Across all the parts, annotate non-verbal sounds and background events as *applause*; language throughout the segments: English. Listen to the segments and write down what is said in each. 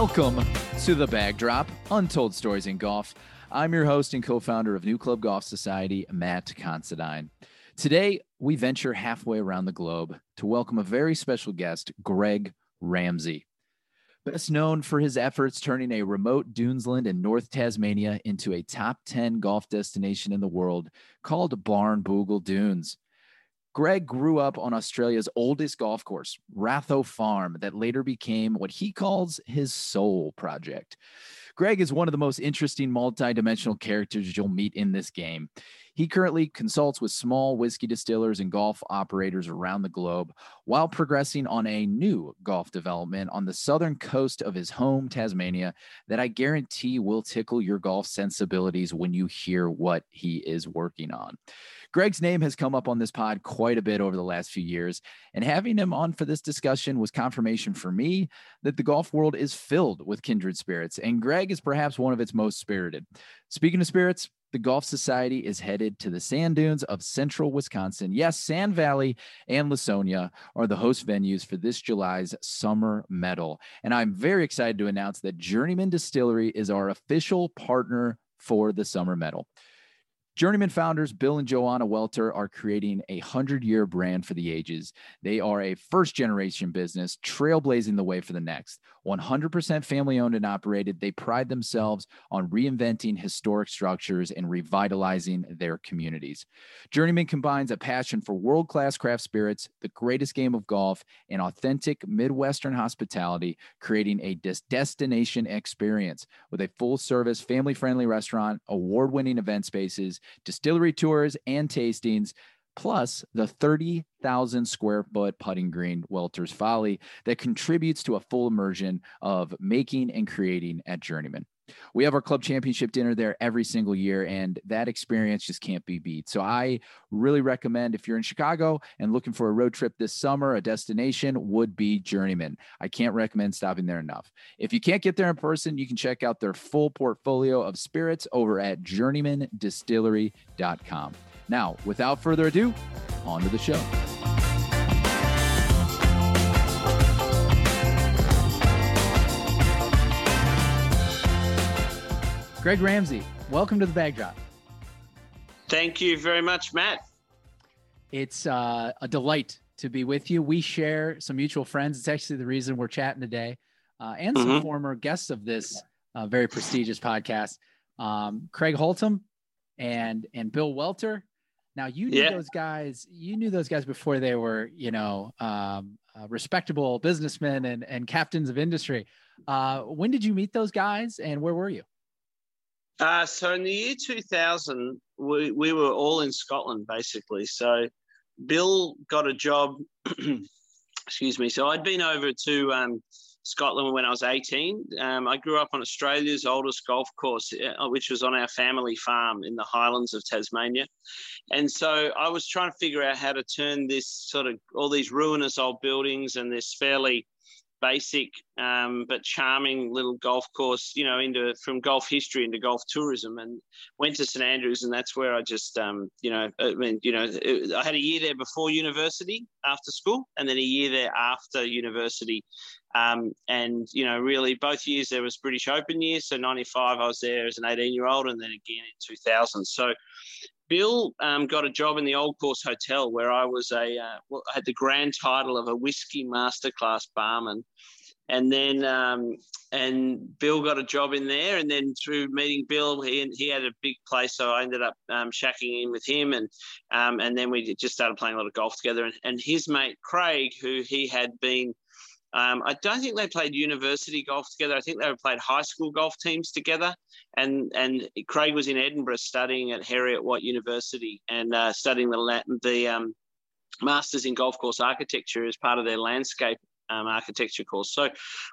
Welcome to the Bag Drop, Untold Stories in Golf. I'm your host and co-founder of New Club Golf Society, Matt Considine. Today, we venture halfway around the globe to welcome a very special guest, Greg Ramsey. Best known for his efforts turning a remote Dunesland in North Tasmania into a top 10 golf destination in the world called Barnbougle Dunes. Greg grew up on Australia's oldest golf course, Ratho Farm, that later became what he calls his soul project. Greg is one of the most interesting multi-dimensional characters you'll meet in this game. He currently consults with small whiskey distillers and golf operators around the globe while progressing on a new golf development on the southern coast of his home, Tasmania, that I guarantee will tickle your golf sensibilities when you hear what he is working on. Greg's name has come up on this pod quite a bit over the last few years, and having him on for this discussion was confirmation for me that the golf world is filled with kindred spirits, and Greg is perhaps one of its most spirited. Speaking of spirits, the Golf Society is headed to the sand dunes of central Wisconsin. Yes, Sand Valley and Lawsonia are the host venues for this July's Summer Medal. And I'm very excited to announce that Journeyman Distillery is our official partner for the Summer Medal. Journeyman founders Bill and Joanna Welter are creating a 100 year brand for the ages. They are a first generation business, trailblazing the way for the next. 100% family owned and operated, they pride themselves on reinventing historic structures and revitalizing their communities. Journeyman combines a passion for world class craft spirits, the greatest game of golf, and authentic Midwestern hospitality, creating a des- destination experience with a full service, family friendly restaurant, award winning event spaces distillery tours and tastings, plus the 30,000 square foot putting green Welter's Folly that contributes to a full immersion of making and creating at Journeyman. We have our club championship dinner there every single year, and that experience just can't be beat. So, I really recommend if you're in Chicago and looking for a road trip this summer, a destination would be Journeyman. I can't recommend stopping there enough. If you can't get there in person, you can check out their full portfolio of spirits over at journeymandistillery.com. Now, without further ado, on to the show. Greg Ramsey, welcome to the Bag Drop. Thank you very much, Matt. It's uh, a delight to be with you. We share some mutual friends. It's actually the reason we're chatting today, uh, and some mm-hmm. former guests of this uh, very prestigious podcast, um, Craig Haltom and and Bill Welter. Now you knew yeah. those guys. You knew those guys before they were, you know, um, uh, respectable businessmen and and captains of industry. Uh, when did you meet those guys, and where were you? Uh, so in the year 2000, we, we were all in Scotland basically. So Bill got a job. *clears throat* excuse me. So I'd been over to um, Scotland when I was 18. Um, I grew up on Australia's oldest golf course, uh, which was on our family farm in the highlands of Tasmania. And so I was trying to figure out how to turn this sort of all these ruinous old buildings and this fairly basic um, but charming little golf course, you know, into from golf history into golf tourism, and went to St Andrews, and that's where I just, um, you know, I mean, you know, it, I had a year there before university after school, and then a year there after university, um, and you know, really both years there was British Open years. So '95 I was there as an 18 year old, and then again in 2000. So Bill um, got a job in the Old Course Hotel where I was a uh, well, I had the grand title of a whiskey masterclass barman, and then um, and Bill got a job in there, and then through meeting Bill, he he had a big place, so I ended up um, shacking in with him, and um, and then we just started playing a lot of golf together, and, and his mate Craig, who he had been um, I don't think they played university golf together. I think they played high school golf teams together. And and Craig was in Edinburgh studying at Heriot-Watt University and uh, studying the Latin, the um, masters in golf course architecture as part of their landscape um, architecture course. So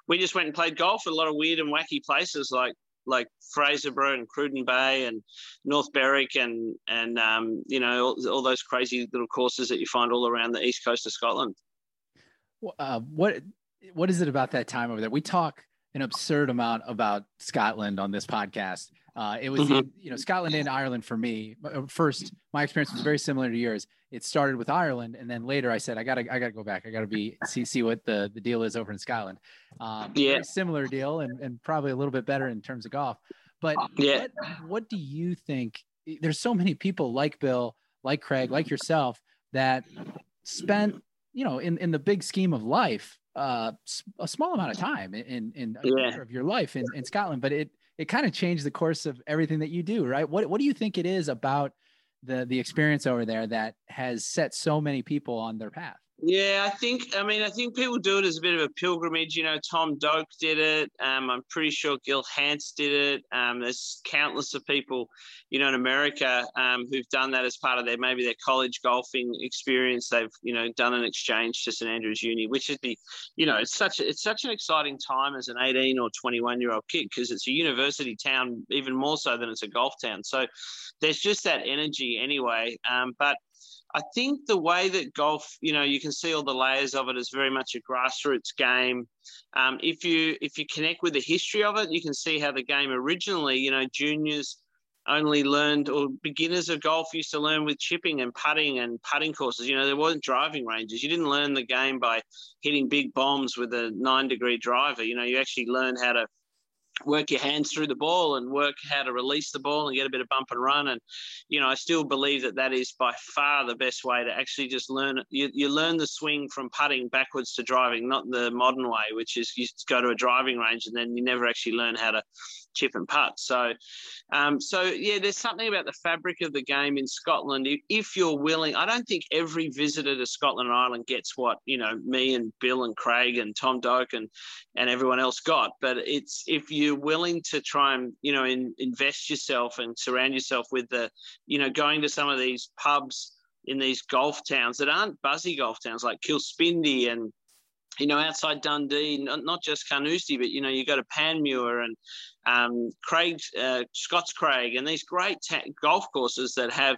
we just went and played golf at a lot of weird and wacky places like like Fraserburgh and Cruden Bay and North Berwick and and um, you know all, all, those crazy little courses that you find all around the east coast of Scotland. Uh, what what is it about that time over there? We talk an absurd amount about Scotland on this podcast. Uh, it was, mm-hmm. you know, Scotland and Ireland for me. Uh, first, my experience was very similar to yours. It started with Ireland, and then later I said, I gotta, I gotta go back. I gotta be see see what the the deal is over in Scotland. Um, yeah, similar deal, and and probably a little bit better in terms of golf. But yeah. what, what do you think? There's so many people like Bill, like Craig, like yourself that spent, you know, in in the big scheme of life, uh, a small amount of time in in a yeah. of your life in, in Scotland, but it it kind of changed the course of everything that you do, right? What what do you think it is about the the experience over there that has set so many people on their path? Yeah, I think. I mean, I think people do it as a bit of a pilgrimage. You know, Tom Doak did it. Um, I'm pretty sure Gil Hanse did it. Um, there's countless of people, you know, in America um, who've done that as part of their maybe their college golfing experience. They've you know done an exchange to St Andrews Uni, which is the, you know, it's such it's such an exciting time as an 18 or 21 year old kid because it's a university town even more so than it's a golf town. So there's just that energy anyway. Um, but I think the way that golf, you know, you can see all the layers of it is very much a grassroots game. Um, if you if you connect with the history of it, you can see how the game originally, you know, juniors only learned or beginners of golf used to learn with chipping and putting and putting courses. You know, there wasn't driving ranges. You didn't learn the game by hitting big bombs with a nine degree driver. You know, you actually learned how to work your hands through the ball and work how to release the ball and get a bit of bump and run. And, you know, I still believe that that is by far the best way to actually just learn. You, you learn the swing from putting backwards to driving, not the modern way, which is you go to a driving range and then you never actually learn how to chip and putt. So, um, so yeah, there's something about the fabric of the game in Scotland. If, you're willing, I don't think every visitor to Scotland and Ireland gets what you know me and Bill and Craig and Tom Doak and and everyone else got. But it's if you're willing to try and you know in, invest yourself and surround yourself with the you know going to some of these pubs in these golf towns that aren't buzzy golf towns like Kilspindie and you know, outside Dundee, not, not just Carnoustie, but you know, you go to Panmure and um, Craig, uh, Scotscraig, and these great ta- golf courses that have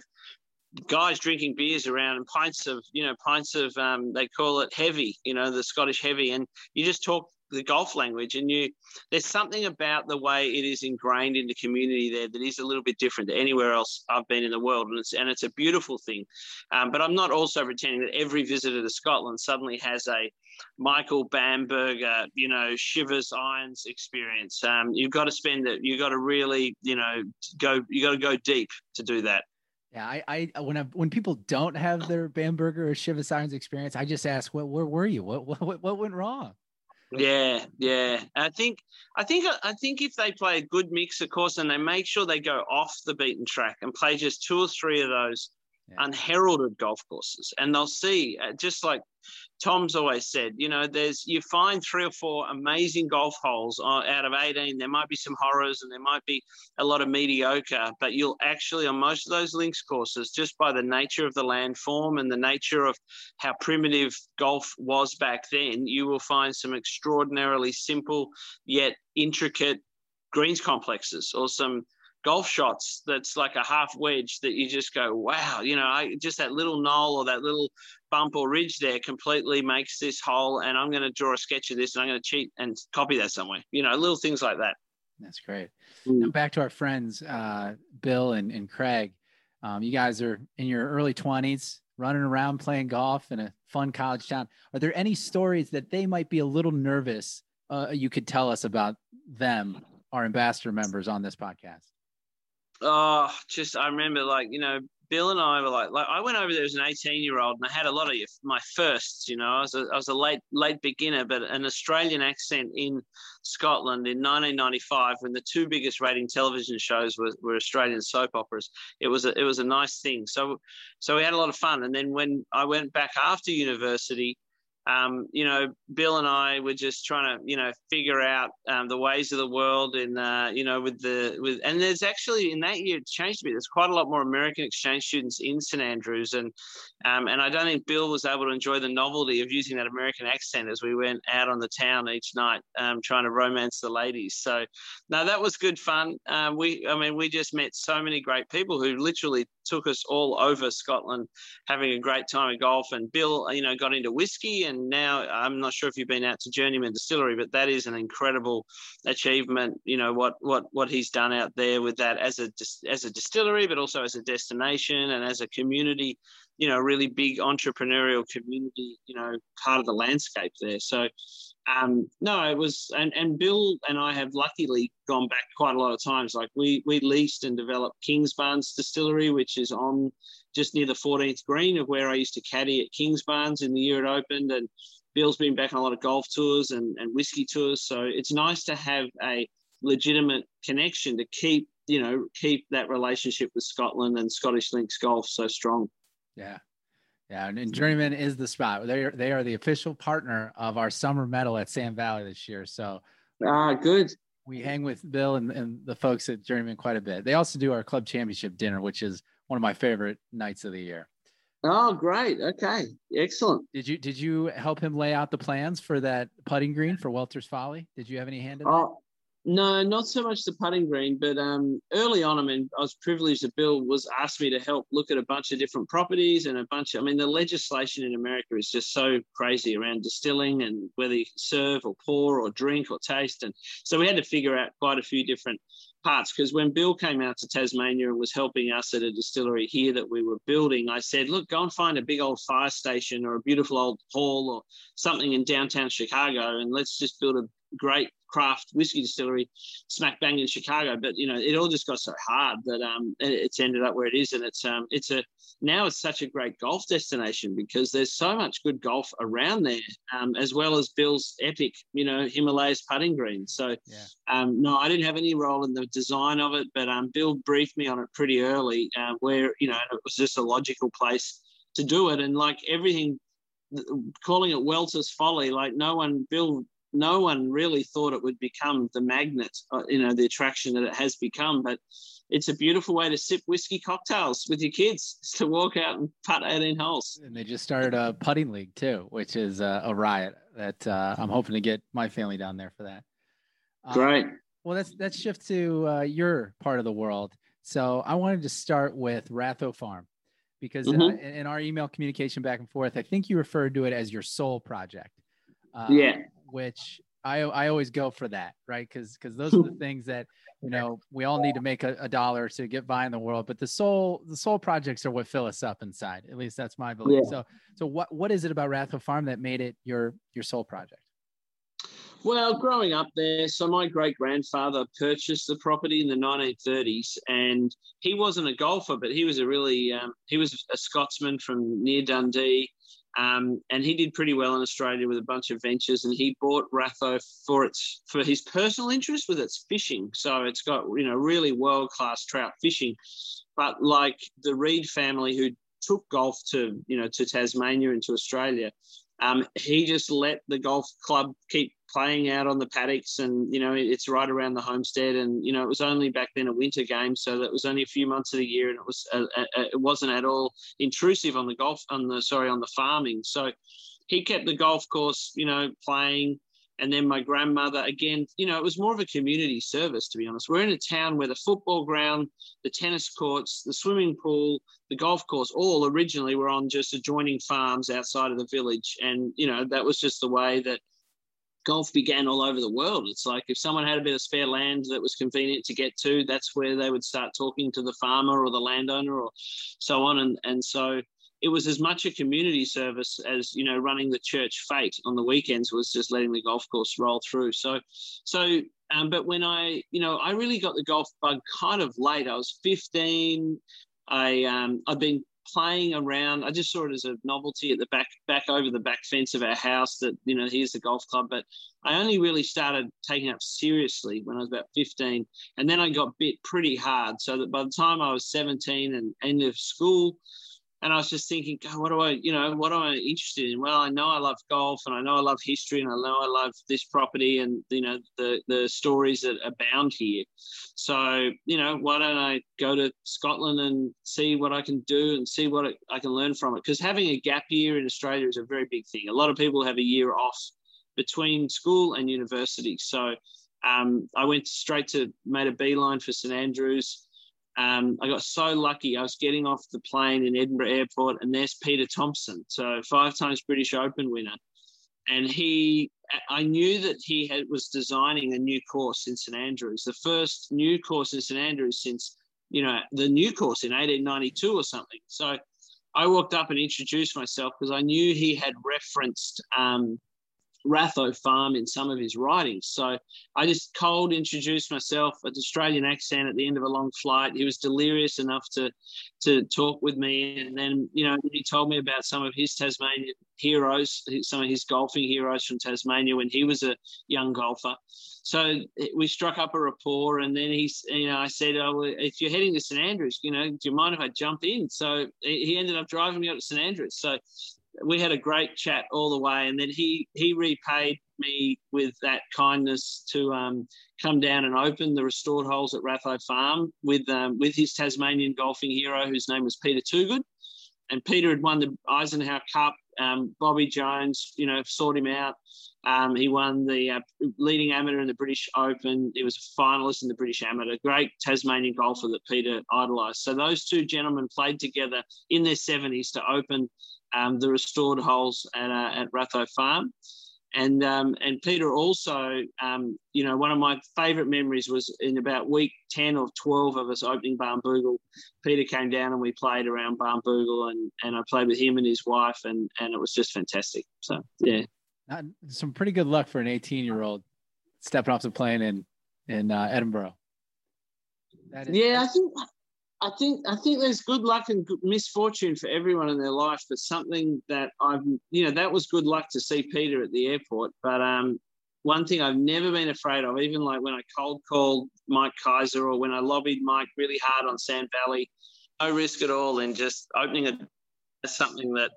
guys drinking beers around and pints of, you know, pints of, um, they call it heavy, you know, the Scottish heavy, and you just talk the golf language and you there's something about the way it is ingrained in the community there that is a little bit different to anywhere else I've been in the world and it's and it's a beautiful thing um, but I'm not also pretending that every visitor to Scotland suddenly has a Michael Bamberger, you know, Shivas Irons experience. Um, you've got to spend it. You've got to really, you know, go. You got to go deep to do that. Yeah, I, I when I, when people don't have their Bamberger or Shivas Irons experience, I just ask, "What? Where were you? What? What? What went wrong?" Yeah, yeah. I think I think I think if they play a good mix, of course, and they make sure they go off the beaten track and play just two or three of those yeah. unheralded golf courses, and they'll see uh, just like Tom's always said, you know, there's you find three or four amazing golf holes out of 18. There might be some horrors and there might be a lot of mediocre, but you'll actually, on most of those links courses, just by the nature of the landform and the nature of how primitive golf was back then, you will find some extraordinarily simple yet intricate greens complexes or some golf shots that's like a half wedge that you just go, wow, you know, I, just that little knoll or that little bump or ridge there completely makes this hole. And I'm going to draw a sketch of this and I'm going to cheat and copy that somewhere, you know, little things like that. That's great. Mm. Now back to our friends, uh, Bill and, and Craig. Um, you guys are in your early 20s, running around playing golf in a fun college town. Are there any stories that they might be a little nervous? Uh, you could tell us about them, our ambassador members on this podcast. Oh, just I remember like you know Bill and I were like, like I went over there as an 18 year old and I had a lot of my firsts, you know, I was a, I was a late, late beginner, but an Australian accent in Scotland in 1995 when the two biggest rating television shows were, were Australian soap operas. It was a, it was a nice thing. So, so we had a lot of fun. And then when I went back after university, um, you know, Bill and I were just trying to, you know, figure out um, the ways of the world, and uh, you know, with the with, and there's actually in that year it changed a bit. There's quite a lot more American exchange students in St Andrews, and um, and I don't think Bill was able to enjoy the novelty of using that American accent as we went out on the town each night, um, trying to romance the ladies. So, no, that was good fun. Um, we, I mean, we just met so many great people who literally took us all over Scotland, having a great time of golf. And Bill, you know, got into whiskey And now I'm not sure if you've been out to Journeyman Distillery, but that is an incredible achievement. You know what what what he's done out there with that as a as a distillery, but also as a destination and as a community. You know, really big entrepreneurial community. You know, part of the landscape there. So um, no, it was, and, and Bill and I have luckily gone back quite a lot of times. Like we we leased and developed Kingsbarns Distillery, which is on just near the 14th green of where I used to caddy at Kings Kingsbarns in the year it opened. And Bill's been back on a lot of golf tours and, and whiskey tours. So it's nice to have a legitimate connection to keep, you know, keep that relationship with Scotland and Scottish Links Golf so strong. Yeah. Yeah, and, Journeyman is the spot. They are they are the official partner of our summer medal at Sand Valley this year. So ah, good. We hang with Bill and, and the folks at Journeyman quite a bit. They also do our club championship dinner, which is one of my favorite nights of the year. Oh, great. Okay. Excellent. Did you did you help him lay out the plans for that putting green for Welter's Folly? Did you have any hand in that? Oh, no, not so much the putting green, but um, early on, I mean, I was privileged that Bill was asked me to help look at a bunch of different properties and a bunch of, I mean, the legislation in America is just so crazy around distilling and whether you serve or pour or drink or taste. And so we had to figure out quite a few different parts because when Bill came out to Tasmania and was helping us at a distillery here that we were building, I said, look, go and find a big old fire station or a beautiful old hall or something in downtown Chicago and let's just build a great craft whiskey distillery smack bang in Chicago. But you know, it all just got so hard that um, it's ended up where it is, and it's um, it's a now it's such a great golf destination because there's so much good golf around there, um, as well as Bill's epic, you know, Himalayas putting green. So, yeah. um, no, I didn't have any role in the design of it, but um, Bill briefed me on it pretty early, uh, where you know it was just a logical place to do it, and like everything calling it Welter's Folly. Like no one, Bill no one really thought it would become the magnet, uh, you know, the attraction that it has become. But it's a beautiful way to sip whiskey cocktails with your kids *laughs* to walk out and putt 18 holes. And they just started a putting league too, which is uh, a riot that uh, I'm hoping to get my family down there for that. Um, Great. Well, let's let's shift to uh, your part of the world. So I wanted to start with Ratho Farm because uh, mm-hmm. in, in our email communication back and forth, I think you referred to it as your soul project. Uh, yeah which I I always go for that, right? Because because those are the *laughs* things that you know we all need to make a, a, dollar to get by in the world. But the soul the soul projects are what fill us up inside. At least that's my belief. Yeah. So so what what is it about Ratho Farm that made it your your soul project? Well, growing up there, so my great grandfather purchased the property in the 1930s, and he wasn't a golfer, but he was a really um, he was a Scotsman from near Dundee. Um, and he did pretty well in Australia with a bunch of ventures. And he bought Ratho for its for his personal interest with its fishing. So it's got you know really world class trout fishing. But like the Reid family who took golf to you know to Tasmania and to Australia, um, he just let the golf club keep playing out on the paddocks and you know it's right around the homestead. And you know it was only back then a winter game so that was only a few months of the year and it was uh, uh, uh, it wasn't at all intrusive on the golf on the sorry on the farming. So he kept the golf course you know playing and then my grandmother again you know it was more of a community service to be honest we're in a town where the football ground the tennis courts the swimming pool the golf course all originally were on just adjoining farms outside of the village and you know that was just the way that golf began all over the world. It's like if someone had a bit of spare land that was convenient to get to, that's where they would start talking to the farmer or the landowner or so on. And, and so it was as much a community service as, you know, running the church fete on the weekends was just letting the golf course roll through. So, so, um, but when I, you know, I really got the golf bug kind of late. I was 15. I, um, I've been playing around. I just saw it as a novelty at the back, back over the back fence of our house. That you know, here's the golf club. But I only really started taking up seriously when I was about 15, and then I got bit pretty hard. So that by the time I was 17 and end of school, and I was just thinking, God, what do I, you know, what am I interested in? Well, I know I love golf, and I know I love history, and I know I love this property, and you know the the stories that abound here. So, you know, why don't I go to Scotland and see what I can do and see what I can learn from it? Because having a gap year in Australia is a very big thing. A lot of people have a year off between school and university. So, um, I went straight to made a beeline for St Andrews um, I got so lucky. I was getting off the plane in Edinburgh Airport, and there's Peter Thomson, so five times British Open winner. and he I knew that he had, was designing a new course in St Andrews, the first new course in St Andrews since you know the new course in 1892 or something. So I walked up and introduced myself because I knew he had referenced um, Ratho Farm in some of his writings. So I just cold introduced myself, an Australian accent at the end of a long flight. He was delirious enough to to talk with me, and then you know he told me about some of his Tasmanian heroes, some of his golfing heroes from Tasmania when he was a young golfer. So we struck up a rapport, and then he's, you know, I said, "Oh, if you're heading to St Andrews, you know, do you mind if I jump in?" So he ended up driving me up to St Andrews. So we had a great chat all the way, and then he he repaid me with that kindness to um, come down and open the restored holes at Ratho Farm with um, with his Tasmanian golfing hero, whose name was Peter Toogood, and Peter had won the Eisenhower Cup. Um, Bobby Jones, you know, sought him out. Um, he won the uh, leading amateur in the British Open. He was a finalist in the British Amateur. Great Tasmanian golfer that Peter idolised. So those two gentlemen played together in their 70s to open um, the restored holes at, uh, at Ratho Farm. And um, and Peter also, um, you know, one of my favourite memories was in about week ten or twelve of us opening Barnbougle. Peter came down and we played around Barnbougle, and and I played with him and his wife, and and it was just fantastic. So yeah, Not, some pretty good luck for an eighteen year old stepping off the plane in in uh, Edinburgh. yeah, I think I think I think there's good luck and good misfortune for everyone in their life. But something that I've you know that was good luck to see Peter at the airport. But um, one thing I've never been afraid of, even like when I cold called Mike Keiser or when I lobbied Mike really hard on Sand Valley, no risk at all in just opening it. Something that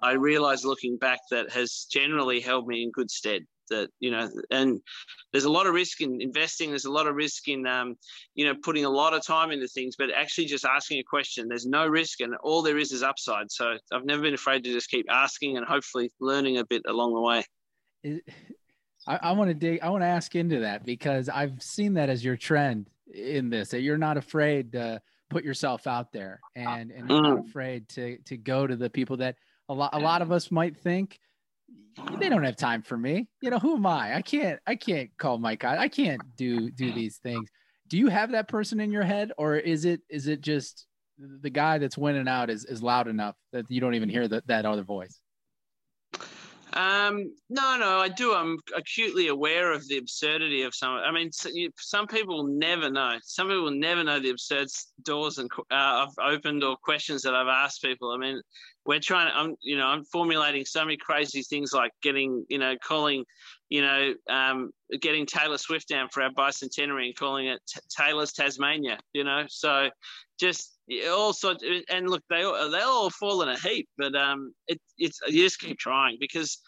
I realized looking back that has generally held me in good stead that you know and there's a lot of risk in investing. There's a lot of risk in um, you know putting a lot of time into things but actually just asking a question. There's no risk and all there is is upside. So i've never been afraid to just keep asking and hopefully learning a bit along the way. I, I want to dig i want to ask into that because i've seen that as your trend in this that you're not afraid to put yourself out there and and you're mm. not afraid to to go to the people that a lot a lot of us might think they don't have time for me. You know, who am I? I can't I can't call Mike. I can't do do these things. Do you have that person in your head or is it is it just the guy that's winning out is, is loud enough that you don't even hear that that other voice? Um, no, no, I do. I'm acutely aware of the absurdity of some. I mean, some people never know. Some people will never know the absurd doors and uh, I've opened or questions that I've asked people. I mean, we're trying I'm, you know, I'm formulating so many crazy things like getting, you know, calling, you know, um, getting Taylor Swift down for our bicentenary and calling it Taylor's Tasmania, you know. So just all sorts, and look, they all, they all fall in a heap, but um, it, it's you just keep trying because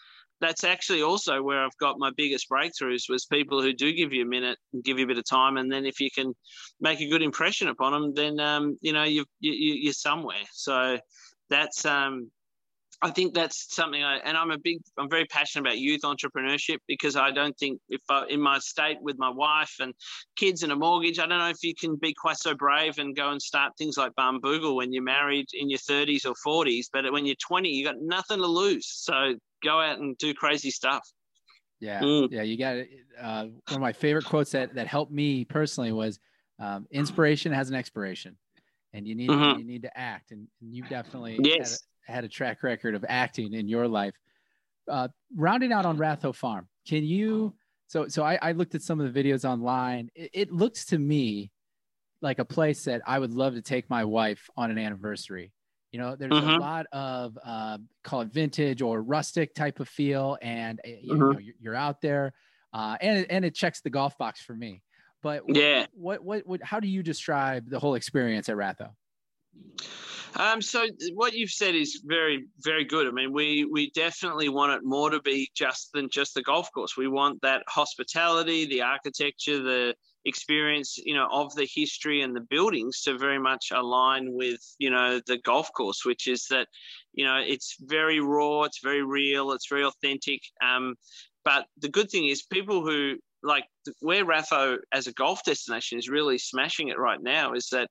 that's actually also where I've got my biggest breakthroughs was people who do give you a minute and give you a bit of time, and then if you can make a good impression upon them, then um, you know you, you you're somewhere. So that's um, I think that's something I, and I'm a big, I'm very passionate about youth entrepreneurship because I don't think if I, in my state with my wife and kids and a mortgage, I don't know if you can be quite so brave and go and start things like Barnbougle when you're married in your 30s or 40s. But when you're 20, you got nothing to lose. So go out and do crazy stuff. Yeah. Mm. Yeah. You got it. Uh, one of my favorite quotes that, that helped me personally was um, inspiration has an expiration and you need mm-hmm. you need to act and, and you definitely yes. Had, a, track record of acting in your life uh, rounding out on ratho farm can you so so I, I looked at some of the videos online it, it, looks to me like a place that i would love to take my wife on an anniversary you know there's mm-hmm. a lot of uh, call it vintage or rustic type of feel and eh, you mm-hmm. know you're, you're out there uh, and, it, and it checks the golf box for me but yeah, what, what, what, how do you describe the whole experience at Ratho? Um, so what you've said is very, very good. I mean, we we definitely want it more to be just than just the golf course. We want that hospitality, the architecture, the experience, you know, of the history and the buildings to very much align with, you know, the golf course, which is that, you know, it's very raw, it's very real, it's very authentic. Um, but the good thing is people who like where Ratho as a golf destination is really smashing it right now is that,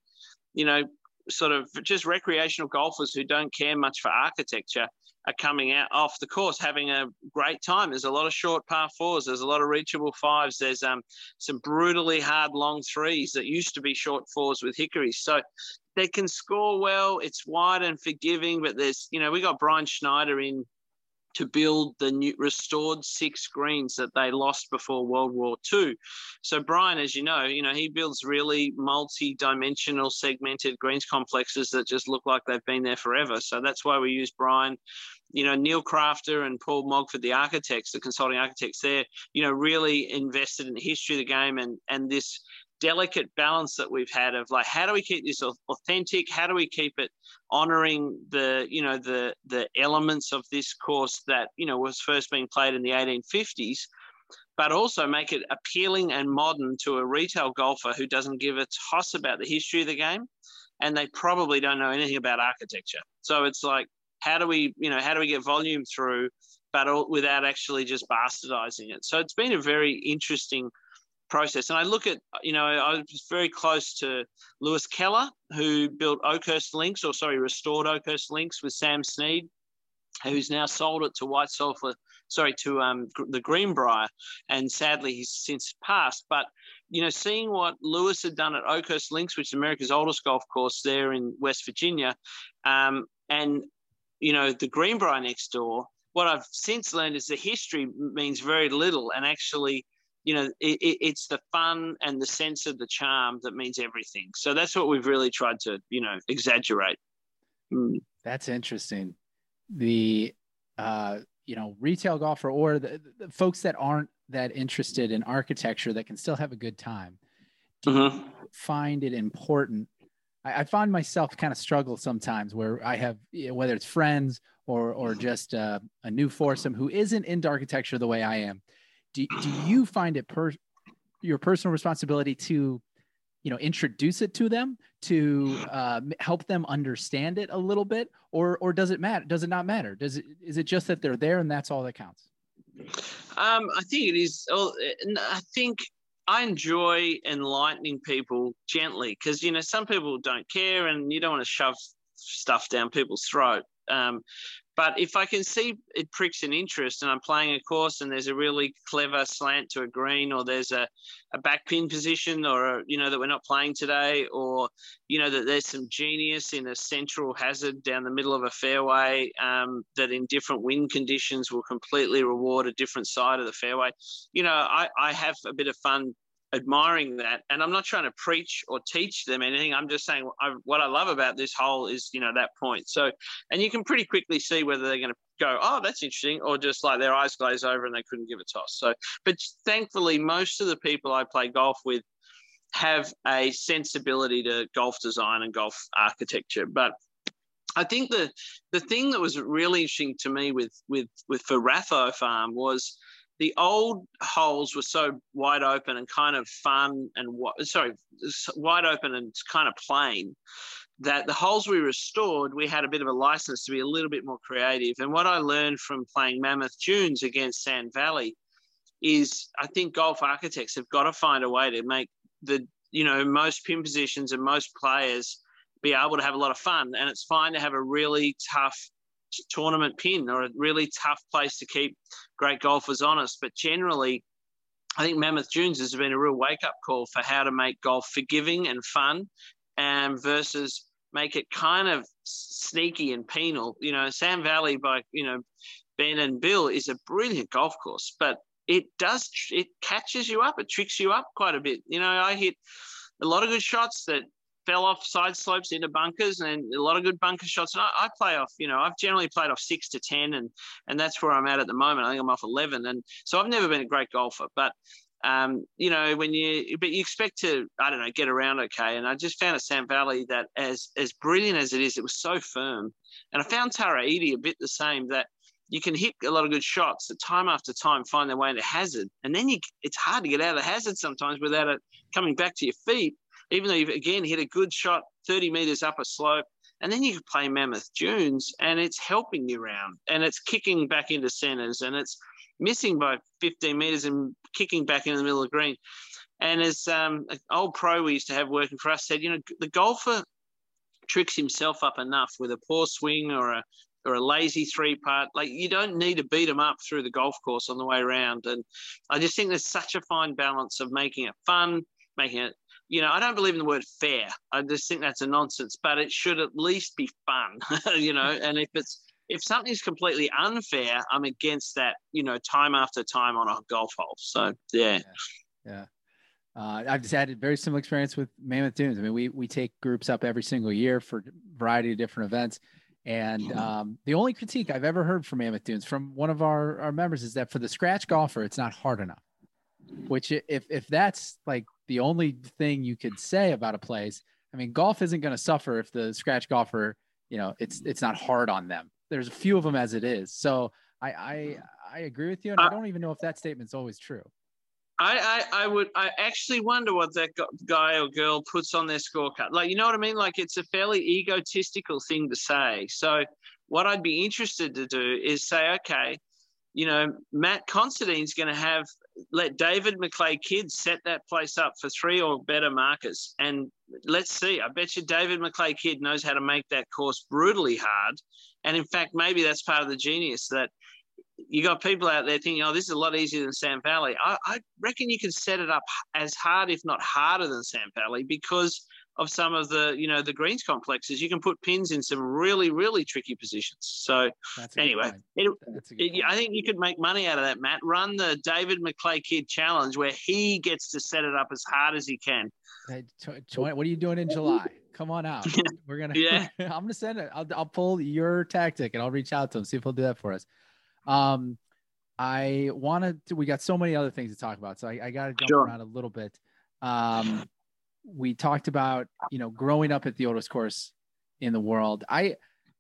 you know, sort of just recreational golfers who don't care much for architecture are coming out off the course having a great time. There's a lot of short par fours. There's a lot of reachable fives. There's um, some brutally hard long threes that used to be short fours with hickories. So they can score well. It's wide and forgiving, but there's, you know, we got Brian Schneider in to build the new restored six greens that they lost before World War II. So Brian, as you know, you know he builds really multi-dimensional segmented greens complexes that just look like they've been there forever. So that's why we use Brian. You know, Neil Crafter and Paul Mogford, the architects, the consulting architects there, you know, really invested in the history of the game and and this delicate balance that we've had of like how do we keep this authentic? How do we keep it honoring the you know the the elements of this course that you know was first being played in the 1850s but also make it appealing and modern to a retail golfer who doesn't give a toss about the history of the game and they probably don't know anything about architecture. So it's like how do we you know how do we get volume through but without actually just bastardizing it? So it's been a very interesting process. And I look at, you know, I was very close to Lewis Keller, who built Oakhurst Links, or sorry, restored Oakhurst Links with Sam Snead, who's now sold it to White Sulphur, sorry, to um, the Greenbrier. And sadly, he's since passed. But, you know, seeing what Lewis had done at Oakhurst Links, which is America's oldest golf course there in West Virginia, um, and, you know, the Greenbrier next door, what I've since learned is the history means very little. And actually, you know, it, it's the fun and the sense of the charm that means everything. So that's what we've really tried to, you know, exaggerate. Mm. That's interesting. The, uh, you know, retail golfer or the, the, folks that aren't that interested in architecture that can still have a good time. Do mm-hmm. you find it important? I, I, find myself kind of struggle sometimes where I have, you know, whether it's friends or or just uh, a new foursome who isn't into architecture the way I am do, do you find it per your personal responsibility to you know introduce it to them to uh, help them understand it a little bit? Or or does it matter does it not matter? Does it is it just that they're there and that's all that counts? Um, i think it is i think i enjoy enlightening people gently because you know some people don't care and you don't want to shove stuff down people's throat. Um, but if I can see it pricks an interest and I'm playing a course and there's a really clever slant to a green or there's a, a back pin position or, a, you know, that we're not playing today or, you know, that there's some genius in a central hazard down the middle of a fairway um, that in different wind conditions will completely reward a different side of the fairway. You know, I, I have a bit of fun admiring that. And I'm not trying to preach or teach them anything. I'm just saying I, what I love about this hole is, you know, that point. So, and you can pretty quickly see whether they're going to go, oh, that's interesting, or just like their eyes glaze over and they couldn't give a toss. So, but thankfully, most of the people I play golf with have a sensibility to golf design and golf architecture. But I think the the thing that was really interesting to me with with with for Farm was the old holes were so wide open and kind of fun and sorry, wide open and kind of plain that the holes we restored, we had a bit of a license to be a little bit more creative. And what I learned from playing Mammoth Dunes against Sand Valley is I think golf architects have got to find a way to make the, you know, most pin positions and most players be able to have a lot of fun. And it's fine to have a really tough tournament pin or a really tough place to keep great golfers honest. But generally, I think Mammoth Dunes has been a real wake up call for how to make golf forgiving and fun, and versus make it kind of sneaky and penal. You know, Sand Valley by you know Ben and Bill is a brilliant golf course, but it does it catches you up, it tricks you up quite a bit. You know, I hit a lot of good shots that fell off side slopes into bunkers and a lot of good bunker shots. And I, I, play off, you know, I've generally played off six to 10, and, and that's where I'm at at the moment. I think I'm off 11. And so I've never been a great golfer, but, um, you know, when you, but you expect to, I don't know, get around okay. And I just found at Sand Valley that as, as brilliant as it is, it was so firm. And I found Tara Iti a bit the same that you can hit a lot of good shots that time after time find their way into hazard. And then you, it's hard to get out of the hazard sometimes without it coming back to your feet even though you've again hit a good shot 30 meters up a slope, and then you can play Mammoth Dunes and it's helping you round and it's kicking back into centers and it's missing by 15 meters and kicking back into the middle of the green. And as um, an old pro we used to have working for us said, you know, the golfer tricks himself up enough with a poor swing or a or a lazy three putt. Like you don't need to beat them up through the golf course on the way around. And I just think there's such a fine balance of making it fun, making it. You know, I don't believe in the word fair. I just think that's a nonsense. But it should at least be fun. *laughs* you know, and if it's if something's completely unfair, I'm against that. You know, time after time on a golf hole. So yeah, yeah. yeah. Uh, I've just had a very similar experience with Mammoth Dunes. I mean, we we take groups up every single year for a variety of different events. And um, the only critique I've ever heard from Mammoth Dunes from one of our, our members is that for the scratch golfer, it's not hard enough. Which, if if that's like the only thing you could say about a place, I mean, golf isn't going to suffer if the scratch golfer, you know, it's it's not hard on them. There's a few of them as it is. So I I, I agree with you, and I uh, don't even know if that statement's always true. I, I, I would I actually wonder what that guy or girl puts on their scorecard. Like you know what I mean? Like it's a fairly egotistical thing to say. So what I'd be interested to do is say, okay, you know, Matt Considine's going to have let David McLay Kidd set that place up for three or better markers, and let's see. I bet you David McLay Kidd knows how to make that course brutally hard, and in fact, maybe that's part of the genius that you got people out there thinking, oh, this is a lot easier than Sand Valley. I, I, reckon you can set it up as hard, if not harder, than Sand Valley because of some of the, you know, the greens complexes. You can put pins in some really, really tricky positions. So anyway, it, it, I think you could make money out of that, Matt. Run the David McLay Kidd Challenge where he gets to set it up as hard as he can. Hey, what are you doing in July? Come on out. *laughs* We're gonna. Yeah. *laughs* I'm gonna send it. I'll, I'll pull your tactic and I'll reach out to him see if he'll do that for us. Um, I wanted to, we got so many other things to talk about, so I, I got to jump sure. around a little bit. Um, we talked about, you know, growing up at the oldest course in the world. I,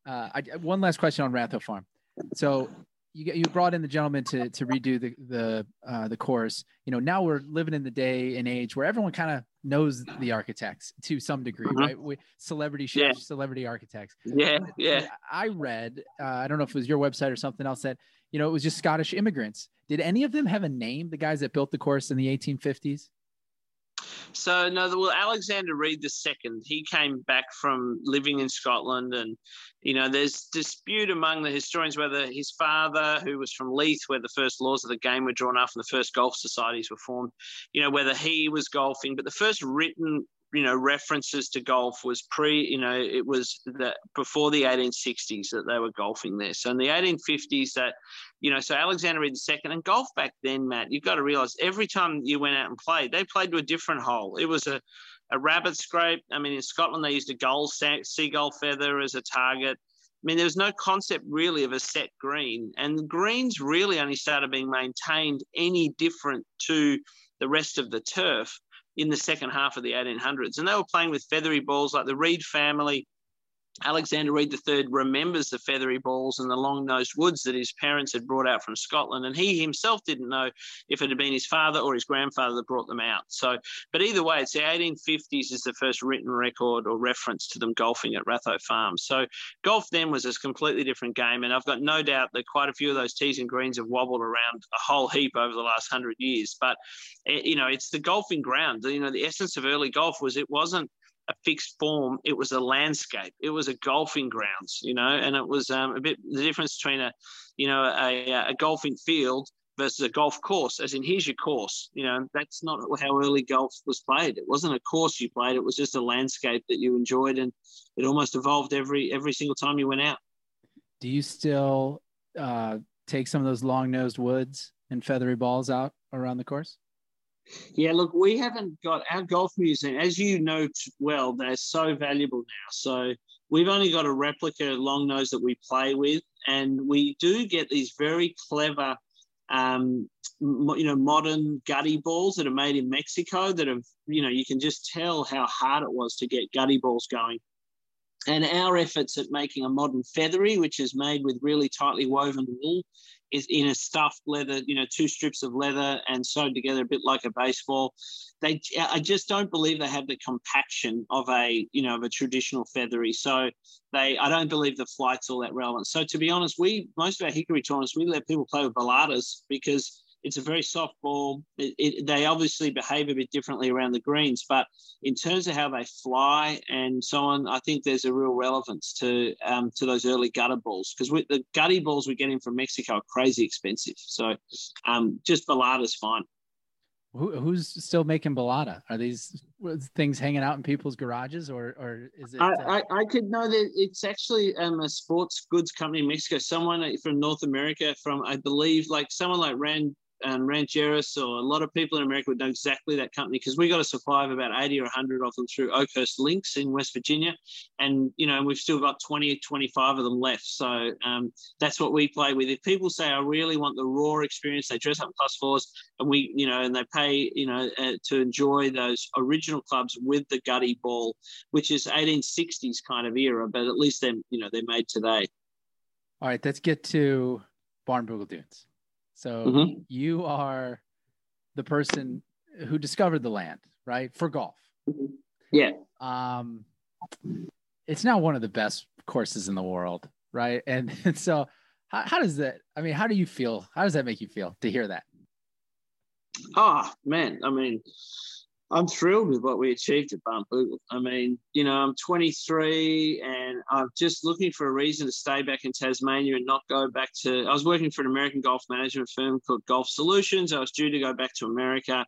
uh, I one last question on Ratho Farm. So you you brought in the gentleman to to redo the the uh, the course. You know, now we're living in the day and age where everyone kind of knows the architects to some degree, mm-hmm. right? We, celebrity chefs, yeah. celebrity architects. Yeah, yeah. I read, uh, I don't know if it was your website or something else that you know it was just Scottish immigrants. Did any of them have a name? The guys that built the course in the 1850s? So no, well, Alexander Reid II, he came back from living in Scotland, and you know, there's dispute among the historians whether his father, who was from Leith, where the first laws of the game were drawn up and the first golf societies were formed, you know, whether he was golfing. But the first written you know references to golf was pre you know it was that before the 1860s that they were golfing there so in the 1850s that you know so alexander reid ii and golf back then matt you've got to realize every time you went out and played they played to a different hole. It was a a rabbit scrape. I mean in scotland they used a gull seagull feather as a target. I mean, there was no concept really of a set green, and greens really only started being maintained any different to the rest of the turf in the second half of the 1800s. And they were playing with feathery balls like the Reid family Alexander Reid III remembers the feathery balls and the long nosed woods that his parents had brought out from Scotland. And he himself didn't know if it had been his father or his grandfather that brought them out. So, but either way, it's the 1850s is the first written record or reference to them golfing at Ratho Farm. So, golf then was a completely different game. And I've got no doubt that quite a few of those tees and greens have wobbled around a whole heap over the last hundred years. But, eh, you know, it's the golfing ground. You know, the essence of early golf was it wasn't a fixed form. It was a landscape. It was a golfing grounds, you know, and it was um, a bit the difference between a, you know, a, a golfing field versus a golf course. As in, here's your course. You know, that's not how early golf was played. It wasn't a course you played. It was just a landscape that you enjoyed, and it almost evolved every every single time you went out. Do you still uh, take some of those long nosed woods and feathery balls out around the course? Yeah, look, we haven't got our golf museum, as you know well, they're so valuable now. So we've only got a replica long nose that we play with, and we do get these very clever, um, you know, modern gutty balls that are made in Mexico. That have, you know, you can just tell how hard it was to get gutty balls going. And our efforts at making a modern feathery, which is made with really tightly woven wool, is in a stuffed leather, you know, two strips of leather and sewed together a bit like a baseball. They, I just don't believe they have the compaction of a, you know, of a traditional feathery. So they, I don't believe the flight's all that relevant. So to be honest, we most of our hickory tournaments we let people play with balatas because it's a very soft ball. It, it, they obviously behave a bit differently around the greens, but in terms of how they fly and so on, I think there's a real relevance to um, to those early gutty balls because the gutty balls we're getting from Mexico are crazy expensive. So um, just Balata's fine. Who, who's still making balata? Are these things hanging out in people's garages, or or is it? I, uh... I, I, could know that it's actually um, a sports goods company in Mexico. Someone from North America, from I believe, like someone like Rand and Rancheros or a lot of people in America would know exactly that company because we got a supply of about 80 or 100 of them through Oakhurst Links in West Virginia. And, you know, we've still got 20, 25 of them left. So um, that's what we play with. If people say, I really want the raw experience, they dress up in plus fours and we, you know, and they pay, you know, uh, to enjoy those original clubs with the gutty ball, which is 1860s kind of era, but at least they're, you know, they're made today. All right, let's get to Barnbougle Dunes. So mm-hmm. you are the person who discovered the land, right? For golf. Mm-hmm. Yeah. Um, it's now one of the best courses in the world, right? *laughs* And, and so, how, how does that? I mean, how do you feel? How does that make you feel to hear that? Oh man, I mean, I'm thrilled with what we achieved at Barnbougle. I mean, you know, I'm 23 and I'm just looking for a reason to stay back in Tasmania and not go back to. I was working for an American golf management firm called Golf Solutions. I was due to go back to America.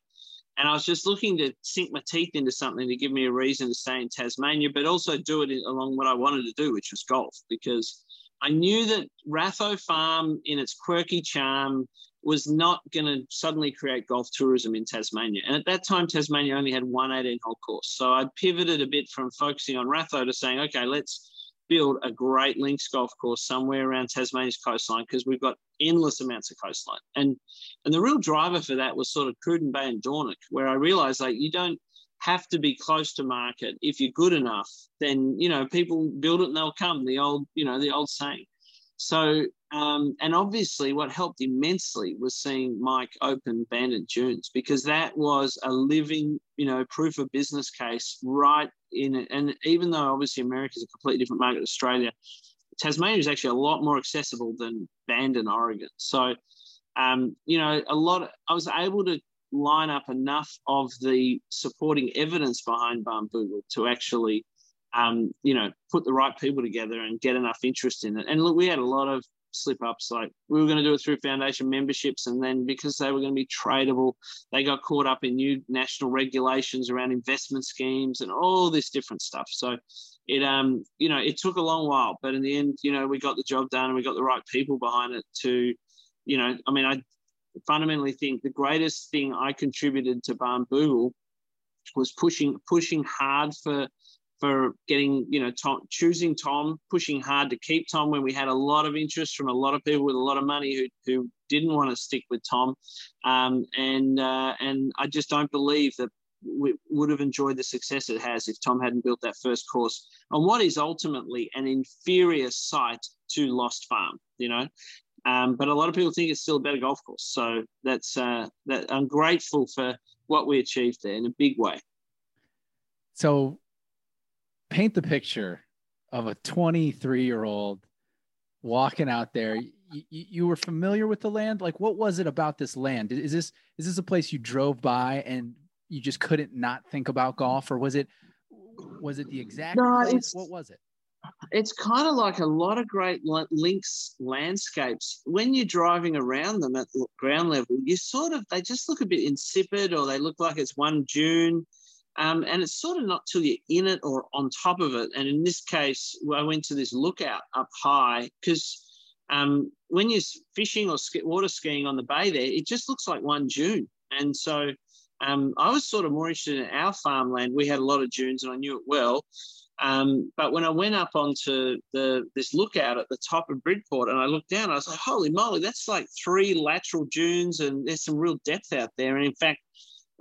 And I was just looking to sink my teeth into something to give me a reason to stay in Tasmania, but also do it along what I wanted to do, which was golf, because I knew that Ratho Farm, in its quirky charm, was not going to suddenly create golf tourism in Tasmania. And at that time, Tasmania only had one 18 hole course. So I pivoted a bit from focusing on Ratho to saying, okay, let's build a great links golf course somewhere around Tasmania's coastline because we've got endless amounts of coastline. And and the real driver for that was sort of Cruden Bay and Dornoch, where I realized like you don't have to be close to market. If you're good enough, then you know people build it and they'll come. The old, you know, the old saying. So, um, and obviously, what helped immensely was seeing Mike open Bandon Dunes because that was a living, you know, proof of business case right in it. And even though obviously America is a completely different market to Australia, Tasmania is actually a lot more accessible than Bandon, Oregon. So, um, you know, a lot. Of, I was able to line up enough of the supporting evidence behind Barnbougle to actually um, you know, put the right people together and get enough interest in it. And look, we had a lot of slip ups. Like we were going to do it through foundation memberships, and then because they were going to be tradable, they got caught up in new national regulations around investment schemes and all this different stuff. So it um you know it took a long while, but in the end, you know, we got the job done and we got the right people behind it to, you know, I mean, I fundamentally think the greatest thing I contributed to Barnbougle was pushing pushing hard for for getting, you know, Tom, choosing Tom, pushing hard to keep Tom when we had a lot of interest from a lot of people with a lot of money who, who didn't want to stick with Tom. Um, and, uh, and I just don't believe that we would have enjoyed the success it has if Tom hadn't built that first course on what is ultimately an inferior site to Lost Farm, you know. Um, but a lot of people think it's still a better golf course. So that's uh, that I'm grateful for what we achieved there in a big way. So paint the picture of a 23 year old walking out there. You, you, were familiar with the land? Like what was it about this land? Is this is this a place you drove by and you just couldn't not think about golf? Or was it was it the exact no, place? what was it? It's kind of like a lot of great links landscapes. When you're driving around them at ground level you sort of they just look a bit insipid or they look like it's one dune um, and it's sort of not till you're in it or on top of it. And in this case, I went to this lookout up high because um, when you're fishing or water skiing on the bay there, it just looks like one dune. And so um, I was sort of more interested in our farmland. We had a lot of dunes and I knew it well. Um, but when I went up onto the this lookout at the top of Bridport and I looked down, I was like, holy moly, that's like three lateral dunes and there's some real depth out there. And in fact,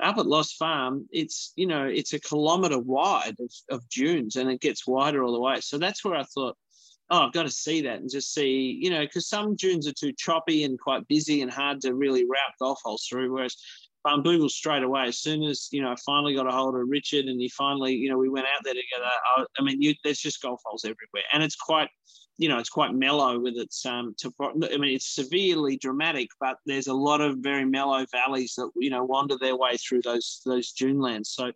up at Lost Farm, it's you know it's a kilometre wide of, of dunes, and it gets wider all the way. So that's where I thought, oh, I've got to see that and just see, you know, because some dunes are too choppy and quite busy and hard to really route golf holes through. Whereas Barnbougle straight away. As soon as you know, I finally got a hold of Richard, and he finally, you know, we went out there together. I, I mean, you, there's just golf holes everywhere, and it's quite, you know, it's quite mellow with its um. I mean, it's severely dramatic, but there's a lot of very mellow valleys that you know wander their way through those those dune lands. So,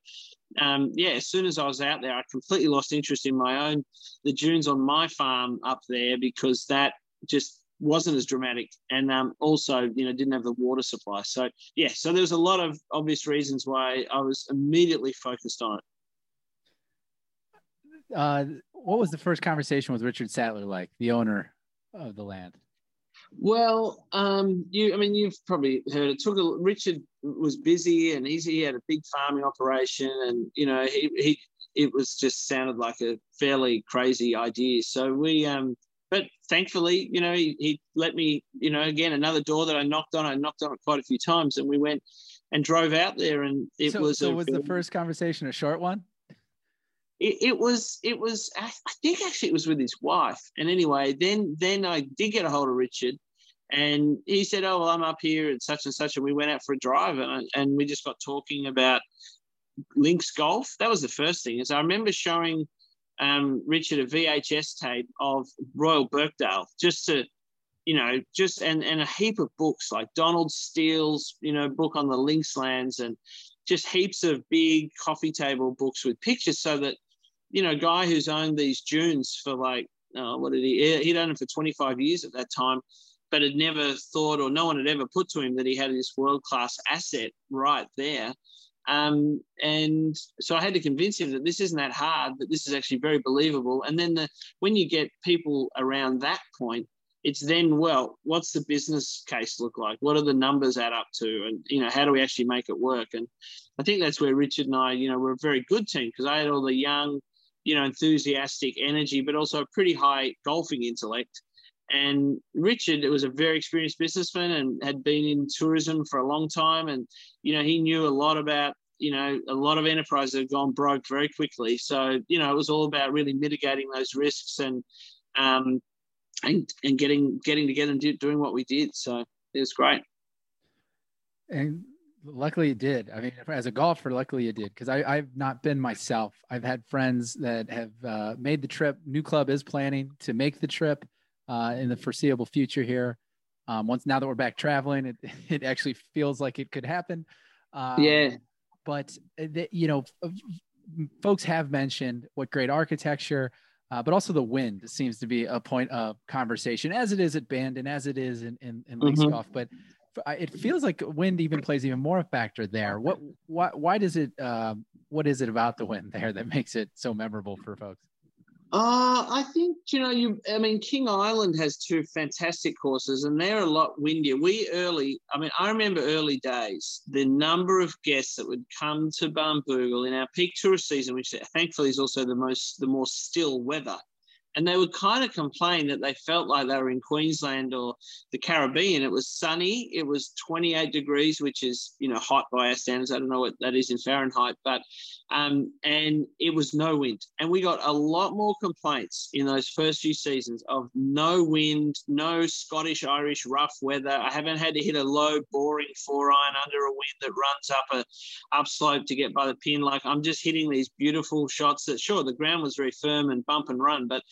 um, yeah, as soon as I was out there, I completely lost interest in my own the dunes on my farm up there because that just wasn't as dramatic and um, also you know didn't have the water supply so yeah so there's a lot of obvious reasons why i was immediately focused on it uh, what was the first conversation with richard sattler like the owner of the land? Well um, you i mean you've probably heard it. Took a richard was busy and he's, he had a big farming operation and you know he, he it was just sounded like a fairly crazy idea. So we um but thankfully, you know, he, he let me, you know, again, another door that I knocked on, I knocked on it quite a few times and we went and drove out there and it so, was, so a, was the first conversation a short one? It, was, it was, I think actually it was with his wife. And anyway, then, then I did get a hold of Richard and he said, oh, well, I'm up here at such and such. And we went out for a drive and, and we just got talking about links golf. That was the first thing is I remember showing um, Richard a VHS tape of Royal Birkdale just to, you know, just and and a heap of books like Donald Steel's, you know, book on the Linkslands and just heaps of big coffee table books with pictures so that, you know, guy who's owned these dunes for like, oh, what did he, he'd owned them for 25 years at that time, but had never thought or no one had ever put to him that he had this world class asset right there. Um, and so I had to convince him that this isn't that hard, that this is actually very believable. And then the, when you get people around that point, it's then, well, what's the business case look like? What are the numbers add up to? And, you know, how do we actually make it work? And I think that's where Richard and I, you know, were a very good team because I had all the young, you know, enthusiastic energy, but also a pretty high golfing intellect. And Richard was a very experienced businessman and had been in tourism for a long time. And, you know, he knew a lot about, you know, a lot of enterprises have gone broke very quickly. So, you know, it was all about really mitigating those risks and, um, and, and getting, getting together and do, doing what we did. So it was great. And luckily it did. I mean, as a golfer, luckily it did because I've not been myself. I've had friends that have uh, made the trip. NewClub is planning to make the trip uh, in the foreseeable future here. Um, once now that we're back traveling, it, *laughs* it actually feels like it could happen. Um, yeah. But uh, the, you know, folks have mentioned what great architecture, uh, but also the wind seems to be a point of conversation, as it is at Band and as it is in in, in mm-hmm. Golf. But it feels like wind even plays even more a factor there. What why why does it? Uh, what is it about the wind there that makes it so memorable for folks? Uh, I think you know you. I mean, King Island has two fantastic courses, and they're a lot windier. We early. I mean, I remember early days. The number of guests that would come to Barnbougle in our peak tourist season, which thankfully is also the most the more still weather and they would kind of complain that they felt like they were in Queensland or the Caribbean. It was sunny. It was 28 degrees, which is you know hot by our standards. I don't know what that is in Fahrenheit, but um, and it was no wind. And we got a lot more complaints in those first few seasons of no wind, no Scottish Irish rough weather. I haven't had to hit a low boring four iron under a wind that runs up a upslope to get by the pin. Like I'm just hitting these beautiful shots that sure the ground was very firm and bump and run, but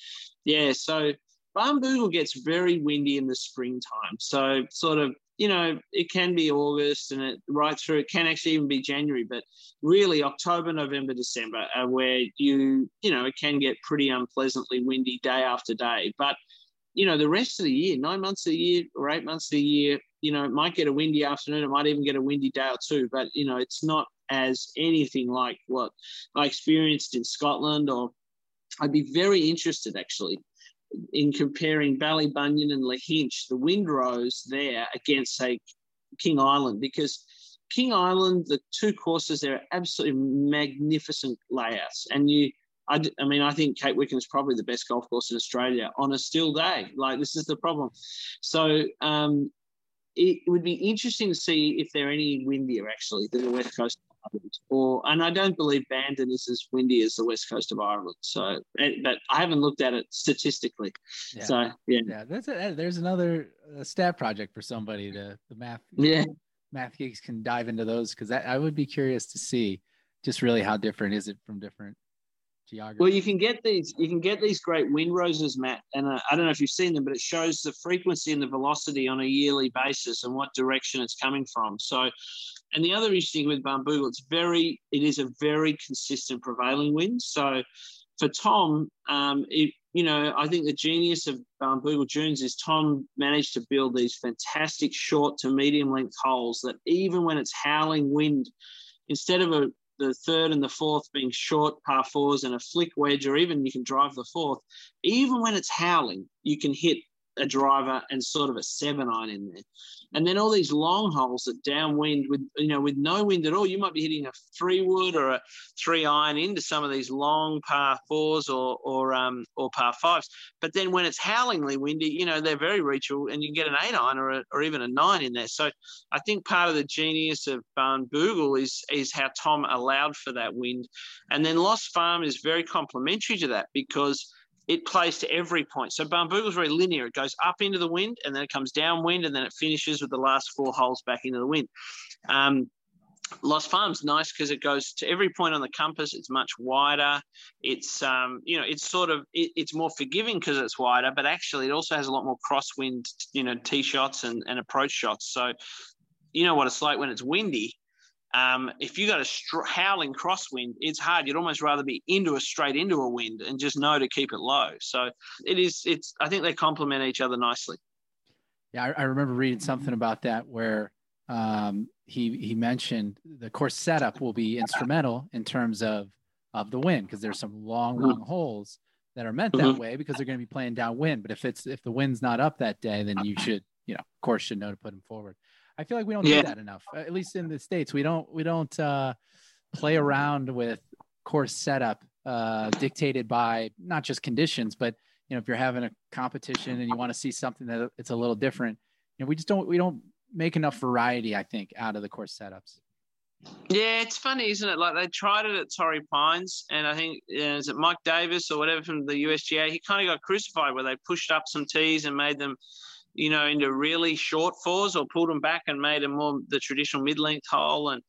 yeah, so Barnbougle gets very windy in the springtime. So sort of, you know, it can be August and it right through. It can actually even be January, but really October, November, December are where you, you know, it can get pretty unpleasantly windy day after day. But you know, the rest of the year, nine months of the year or eight months of the year, you know, it might get a windy afternoon. It might even get a windy day or two, but you know, it's not as anything like what I experienced in Scotland or I'd be very interested actually in comparing Ballybunion and Lahinch, the Windrose there against, say, King Island, because King Island, the two courses there are absolutely magnificent layouts. And you, I, I mean, I think Cape Wickham is probably the best golf course in Australia on a still day. Like, this is the problem. So, um, it would be interesting to see if they're any windier actually than the West Coast of Ireland. or and I don't believe Bandon is as windy as the west coast of Ireland. So, but I haven't looked at it statistically. Yeah. So yeah, yeah, that's a, there's another uh, stat project for somebody to the math. Yeah, Math Geeks can dive into those because I would be curious to see just really how different is it from different geography. Well, you can get these you can get these great wind roses, Matt, and uh, I don't know if you've seen them, but it shows the frequency and the velocity on a yearly basis and what direction it's coming from. So, and the other interesting with Barnbougle, it's very it is a very consistent prevailing wind. So, for Tom, um, it, you know, I think the genius of Barnbougle Dunes is Tom managed to build these fantastic short to medium length holes that even when it's howling wind, instead of a the third and the fourth being short par fours and a flick wedge, or even you can drive the fourth, even when it's howling, you can hit a driver and sort of a seven iron in there. And then all these long holes that downwind with you know with no wind at all, you might be hitting a three wood or a three iron into some of these long par fours or or um or par fives. But then when it's howlingly windy, you know they're very reachable, and you can get an eight iron or a, or even a nine in there. So I think part of the genius of Barnbougle is is how Tom allowed for that wind, and then Lost Farm is very complementary to that because it plays to every point. So Barnbougle is very linear. It goes up into the wind and then it comes downwind and then it finishes with the last four holes back into the wind. Um, Lost Farm's nice because it goes to every point on the compass. It's much wider. It's um, you know, it's sort of it, it's more forgiving because it's wider, but actually it also has a lot more crosswind, you know, tee shots and, and approach shots. So, you know what it's like when it's windy um, if you got a str- howling crosswind, it's hard. You'd almost rather be into a straight into a wind and just know to keep it low. So it is. It's. I think they complement each other nicely. Yeah, I, I remember reading something about that where um, he he mentioned the course setup will be instrumental in terms of of the wind because there's some long long mm-hmm. holes that are meant that mm-hmm. way because they're going to be playing downwind. But if it's if the wind's not up that day, then you should you know of course should know to put them forward. I feel like we don't yeah. do that enough. At least in the states, we don't we don't uh, play around with course setup uh, dictated by not just conditions, but you know if you're having a competition and you want to see something that it's a little different, you know we just don't we don't make enough variety. I think out of the course setups. Yeah, it's funny, isn't it? Like they tried it at Torrey Pines, and I think you know, is it Mike Davis or whatever from the USGA? He kind of got crucified where they pushed up some tees and made them you know, into really short fours or pulled them back and made them more the traditional mid-length hole. And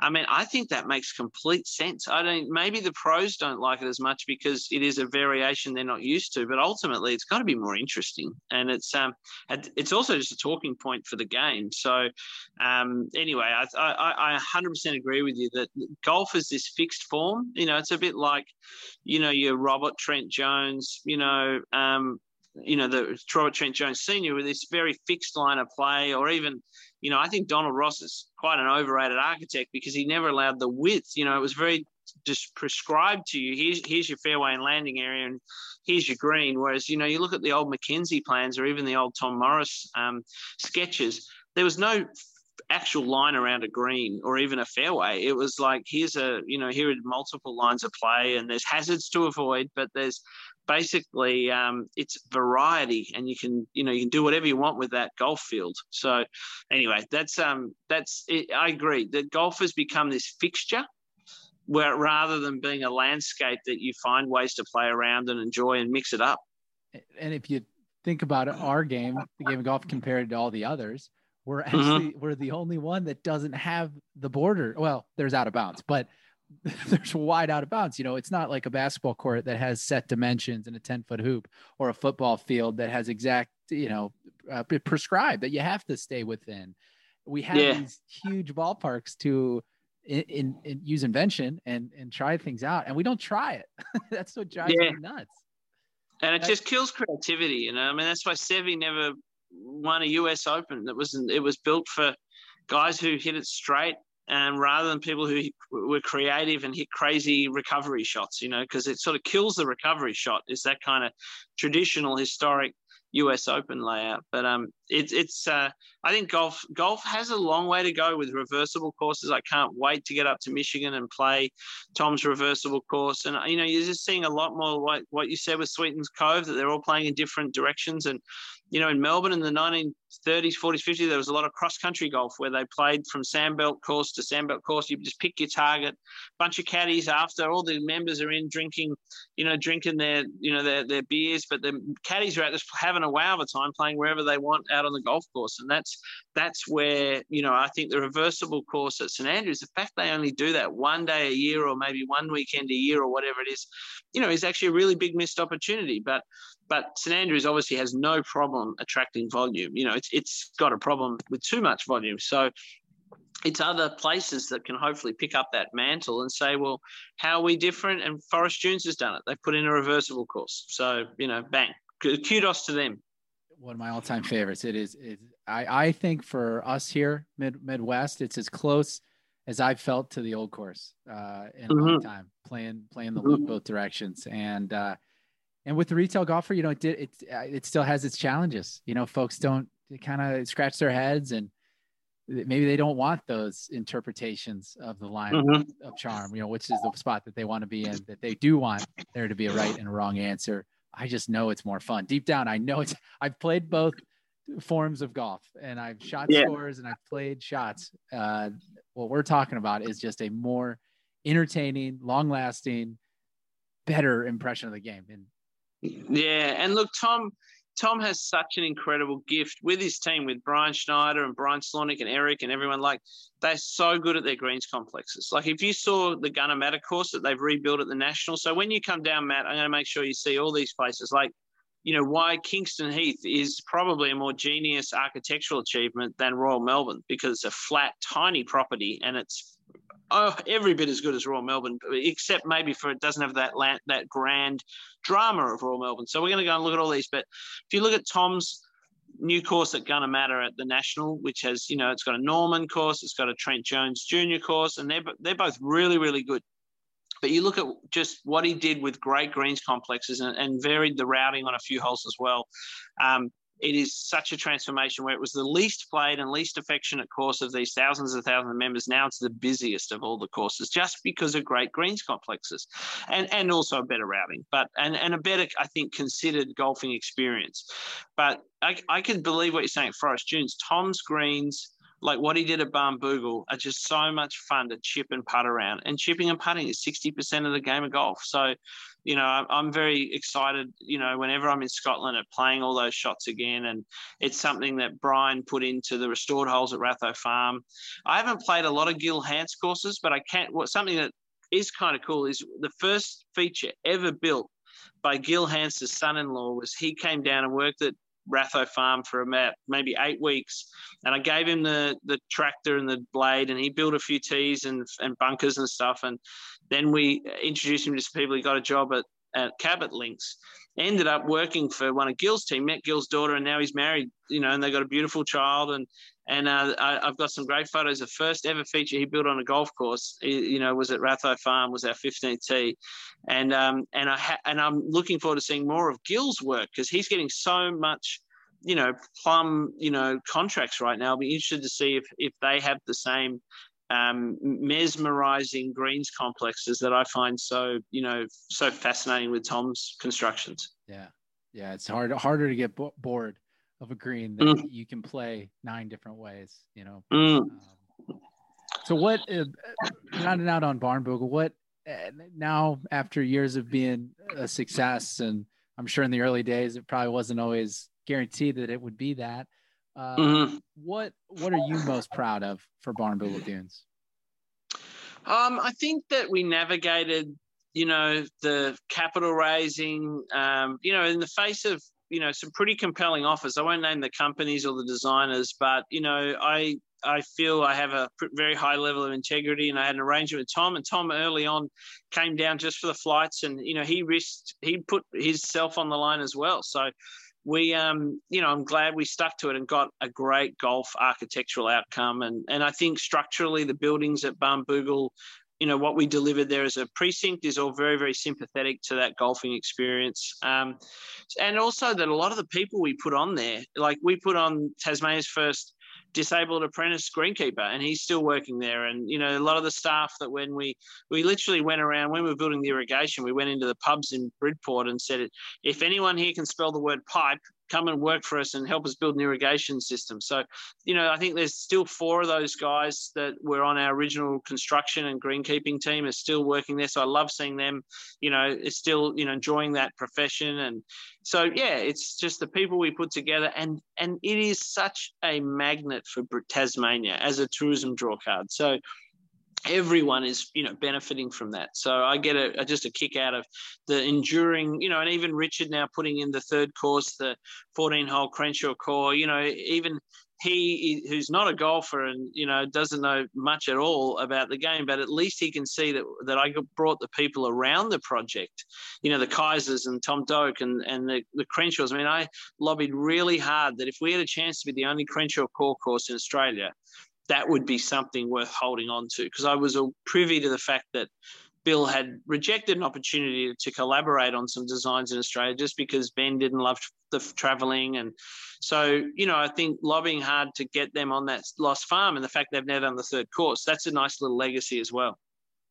I mean, I think that makes complete sense. I don't. Maybe the pros don't like it as much because it is a variation they're not used to. But ultimately, it's got to be more interesting, and it's um, it's also just a talking point for the game. So, um, anyway, I I, I 100% agree with you that golf is this fixed form. You know, it's a bit like, you know, your Robert Trent Jones. You know, um, you know, the Robert Trent Jones Sr. with this very fixed line of play, or even, you know, I think Donald Ross is quite an overrated architect because he never allowed the width. You know, it was very just prescribed to you. Here's here's your fairway and landing area, and here's your green. Whereas, you know, you look at the old MacKenzie plans or even the old Tom Morris um, sketches, there was no actual line around a green or even a fairway. It was like here's a you know here are multiple lines of play and there's hazards to avoid, but there's basically um, it's variety and you can you know you can do whatever you want with that golf field so anyway that's um that's it, i agree that golf has become this fixture where rather than being a landscape that you find ways to play around and enjoy and mix it up and if you think about our game the game of golf compared to all the others we're mm-hmm. actually mm-hmm. we're the only one that doesn't have the border well there's out of bounds but *laughs* there's wide out of bounds. You know, it's not like a basketball court that has set dimensions and a 10 foot hoop or a football field that has exact, you know, uh, prescribed that you have to stay within. We have yeah. these huge ballparks to in, in, in, use invention and and try things out, and we don't try it. *laughs* that's what drives yeah. me nuts. And it that's, just kills creativity. You know, I mean, that's why Seve never won a U.S. Open. It wasn't. it was built for guys who hit it straight and rather than people who were creative and hit crazy recovery shots, you know, because it sort of kills the recovery shot. Is that kind of traditional historic U.S. Open layout? But um, it's it's uh, I think golf golf has a long way to go with reversible courses. I can't wait to get up to Michigan and play Tom's reversible course. And you know, you're just seeing a lot more like what you said with Sweetens Cove that they're all playing in different directions and you know, in Melbourne in the 1930s, 40s, 50s, there was a lot of cross country golf where they played from sandbelt course to sandbelt course. You just pick your target, bunch of caddies after all the members are in drinking, you know, drinking their, you know, their, their beers, but the caddies are out just having a wow of a time playing wherever they want out on the golf course. And that's that's where you know I think the reversible course at St Andrews, the fact they only do that one day a year or maybe one weekend a year or whatever it is, you know, is actually a really big missed opportunity. But but St Andrews obviously has no problem attracting volume. You know, it's it's got a problem with too much volume. So it's other places that can hopefully pick up that mantle and say, well, how are we different? And Forest Dunes has done it. They've put in a reversible course. So, you know, bang. Kudos to them. One of my all-time favorites. It is. It, I I think for us here, mid Midwest, it's as close as I've felt to the old course uh, in a mm-hmm. long time, playing playing the loop mm-hmm. both directions. And uh, and with the retail golfer, you know, it did it it still has its challenges. You know, folks don't kind of scratch their heads and maybe they don't want those interpretations of the line mm-hmm. of charm, you know, which is the spot that they want to be in, that they do want there to be a right and a wrong answer. I just know it's more fun. Deep down, I know it's, *laughs* I've played both forms of golf and I've shot yeah. scores and I've played shots. Uh, what we're talking about is just a more entertaining, long lasting, better impression of the game. And yeah. And look, Tom, Tom has such an incredible gift with his team, with Brian Schneider and Brian Slawnik and Eric and everyone. Like they're so good at their greens complexes. Like if you saw the Gunnamatta course that they've rebuilt at the National, so when you come down, Matt, I'm going to make sure you see all these places. Like you know why Kingston Heath is probably a more genius architectural achievement than Royal Melbourne because it's a flat, tiny property and it's oh, every bit as good as Royal Melbourne, except maybe for it doesn't have that land, that grand drama of Royal Melbourne. So we're going to go and look at all these. But if you look at Tom's new course at Gunnamatta at the National, which has you know it's got a Norman course, it's got a Trent Jones Junior course, and they're they're both really really good. But you look at just what he did with great greens complexes and, and varied the routing on a few holes as well. Um, it is such a transformation where it was the least played and least affectionate course of these thousands and thousands of members. Now it's the busiest of all the courses just because of great greens complexes and, and also a better routing, but and, and a better, I think, considered golfing experience. But I, I can believe what you're saying, Forest Dunes. Tom's greens like what he did at Barnbougle are just so much fun to chip and putt around. And chipping and putting is 60% of the game of golf. So you know, I'm very excited, you know, whenever I'm in Scotland at playing all those shots again. And it's something that Brian put into the restored holes at Ratho Farm. I haven't played a lot of Gil Hanse courses, but I can't, what something that is kind of cool is the first feature ever built by Gil Hanse's son-in-law was he came down and worked at Ratho Farm for about maybe eight weeks, and I gave him the the tractor and the blade, and he built a few tees and and bunkers and stuff, and then we introduced him to some people. He got a job at at Cabot Links. Ended up working for one of Gil's team, met Gil's daughter, and now he's married. You know, and they got a beautiful child. And and uh, I, have got some great photos. The first ever feature he built on a golf course, you know, was at Ratho Farm, was our 15th tee, and um, and I ha- and I'm looking forward to seeing more of Gil's work because he's getting so much, you know, plum, you know, contracts right now. I'll be interested to see if if they have the same um, mesmerizing greens complexes that I find so you know so fascinating with Tom's constructions. Yeah, yeah, it's hard harder to get bo- bored of a green that mm. you can play nine different ways. You know. Mm. Um, so what? Uh, rounding out on Barnbougle, what uh, now after years of being a success, and I'm sure in the early days it probably wasn't always guaranteed that it would be that. Uh, mm-hmm. What What are you most proud of for Barnbougle Dunes? Um, I think that we navigated, you know, the capital raising, um, you know, in the face of you know some pretty compelling offers. I won't name the companies or the designers, but you know, I I feel I have a very high level of integrity, and I had an arrangement with Tom. And Tom early on came down just for the flights, and you know he risked he put his self on the line as well. So we um you know i'm glad we stuck to it and got a great golf architectural outcome. And and i think structurally the buildings at barnbougle you know what we delivered there as a precinct is all very very sympathetic to that golfing experience. Um, and also that a lot of the people we put on there like we put on tasmania's first disabled apprentice greenkeeper and he's still working there. And you know a lot of the staff that when we we literally went around when we were building the irrigation we went into the pubs in bridport and said if anyone here can spell the word pipe come and work for us and help us build an irrigation system. So, you know, I think there's still four of those guys that were on our original construction and greenkeeping team are still working there. So I love seeing them, you know, still, you know, enjoying that profession. And so, yeah, it's just the people we put together. And, and it is such a magnet for Tasmania as a tourism draw card. So, everyone is you know benefiting from that. So i get a, a, just a kick out of the enduring you know and even richard now putting in the third course the 14 hole Crenshaw Coore you know even he who's not a golfer and you know doesn't know much at all about the game but at least he can see that that i brought the people around the project you know the Keisers and tom doak and and the, the crenshaws. I mean i lobbied really hard that if we had a chance to be the only Crenshaw Coore course in australia that would be something worth holding on to because I was privy to the fact that Bill had rejected an opportunity to collaborate on some designs in Australia just because Ben didn't love the traveling. And so, you know, I think lobbying hard to get them on that lost farm and the fact they've never done the third course, that's a nice little legacy as well.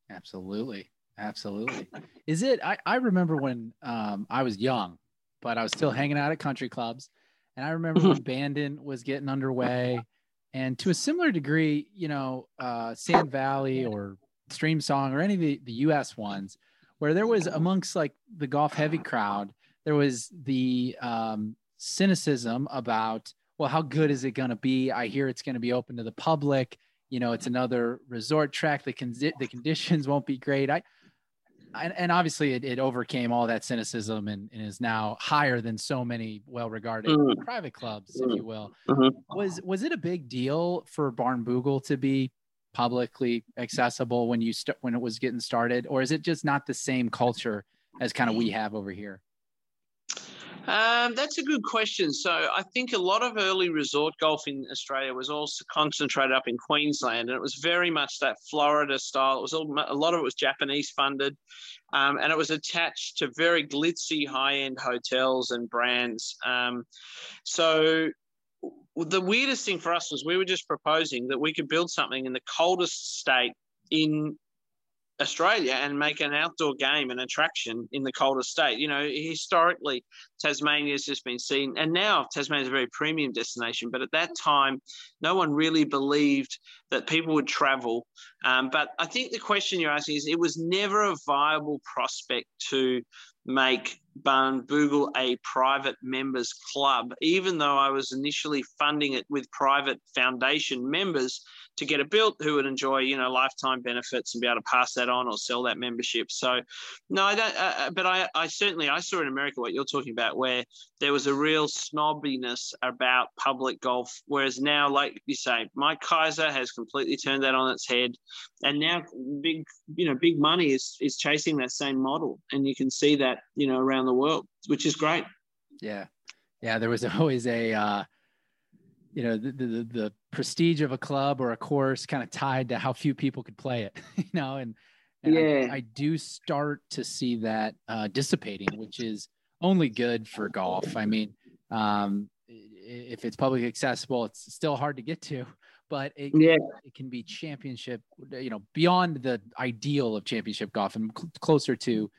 Absolutely. Absolutely. Is it? I, I remember when um, I was young, but I was still hanging out at country clubs. And I remember when *laughs* Bandon was getting underway and to a similar degree, you know, uh, Sand Valley or Streamsong or any of the, the US ones, where there was amongst like the golf heavy crowd, there was the um, cynicism about, well, how good is it going to be? I hear it's going to be open to the public. You know, it's another resort track. The, con- the conditions won't be great. I, and, and obviously it, it, overcame all that cynicism and, and, is now higher than so many well-regarded mm-hmm. private clubs, if you will. Mm-hmm. Was was it a big deal for Barnbougle to be publicly accessible when you st- when it was getting started, or is it just not the same culture as kind of we have over here? Um, that's a good question. So I think a lot of early resort golf in Australia was also concentrated up in Queensland, and it was very much that Florida style. It was all, a lot of it was Japanese funded, um, and it was attached to very glitzy high end hotels and brands. Um, so the weirdest thing for us was we were just proposing that we could build something in the coldest state in Australia and make an outdoor game an attraction in the coldest state. You know, historically, Tasmania has just been seen, and now Tasmania is a very premium destination. But at that time, no one really believed that people would travel. Um, but I think the question you're asking is it was never a viable prospect to make Barnbougle a private members club, even though I was initially funding it with private foundation members to get it built who would enjoy, you know, lifetime benefits and be able to pass that on or sell that membership. So, no, I don't, uh, uh, but I, I certainly, I saw in America what you're talking about, where there was a real snobbiness about public golf. Whereas now, like you say, Mike Keiser has completely turned that on its head. And now big, you know, big money is, is chasing that same model. And you can see that, you know, around the world, which is great. Yeah. Yeah. There was *laughs* always a, uh, you know the, the, the prestige of a club or a course kind of tied to how few people could play it *laughs* you know and, and yeah. I, I, do start to see that uh, dissipating which is only good for golf i mean um, if it's publicly accessible it's still hard to get to but it, yeah. it can be championship you know beyond the ideal of championship golf and cl- closer to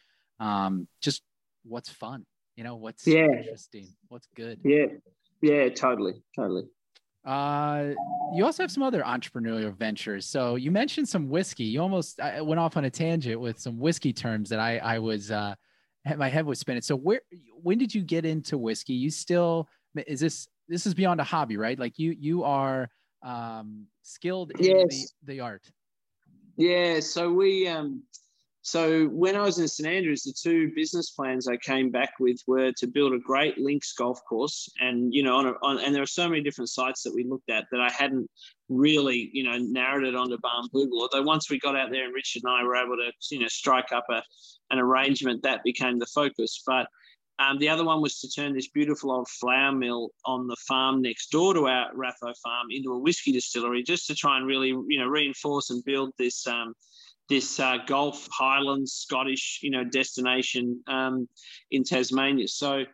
um, just what's fun you know what's yeah. interesting what's good yeah yeah totally totally uh, you also have some other entrepreneurial ventures. So you mentioned some whiskey. You almost I went off on a tangent with some whiskey terms that I I was uh my head was spinning. So where when did you get into whiskey? You still is this this is beyond a hobby, right? Like you you are um skilled in yes. the, the art. Yeah, so we um so when I was in St Andrews, the two business plans I came back with were to build a great links golf course, and you know, on, a, on and there are so many different sites that we looked at that I hadn't really, you know, narrowed it onto Barnbougle. Although once we got out there and Richard and I were able to, you know, strike up a, an arrangement, that became the focus. But um, the other one was to turn this beautiful old flour mill on the farm next door to our Ratho farm into a whiskey distillery, just to try and really, you know, reinforce and build this. Um, this uh, Gulf Highlands Scottish, you know, destination um, in Tasmania. So,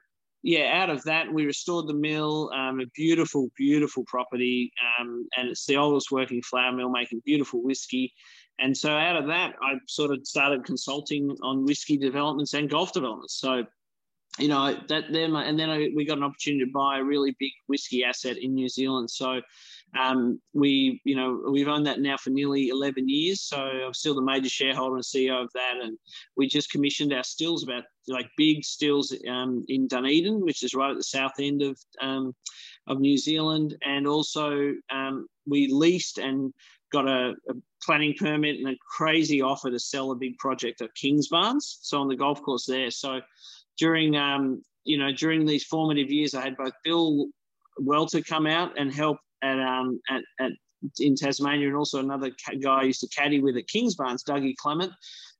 yeah, out of that, we restored the mill, um, a beautiful, beautiful property, um, and it's the oldest working flour mill making beautiful whiskey. And so, out of that, I sort of started consulting on whiskey developments and golf developments. So, you know that then and then I, we got an opportunity to buy a really big whiskey asset in New Zealand. So um, we you know we've owned that now for nearly 11 years. So I'm still the major shareholder and CEO of that, and we just commissioned our stills about like big stills um, in Dunedin, which is right at the south end of um, of New Zealand, and also um, we leased and got a, a, planning permit and a crazy offer to sell a big project at Kings Kingsbarns, so on the golf course there. So during um, you know during these formative years, I had both Bill Welter come out and help at um at, at in Tasmania, and also another guy I used to caddy with at Kingsbarns, Dougie Clement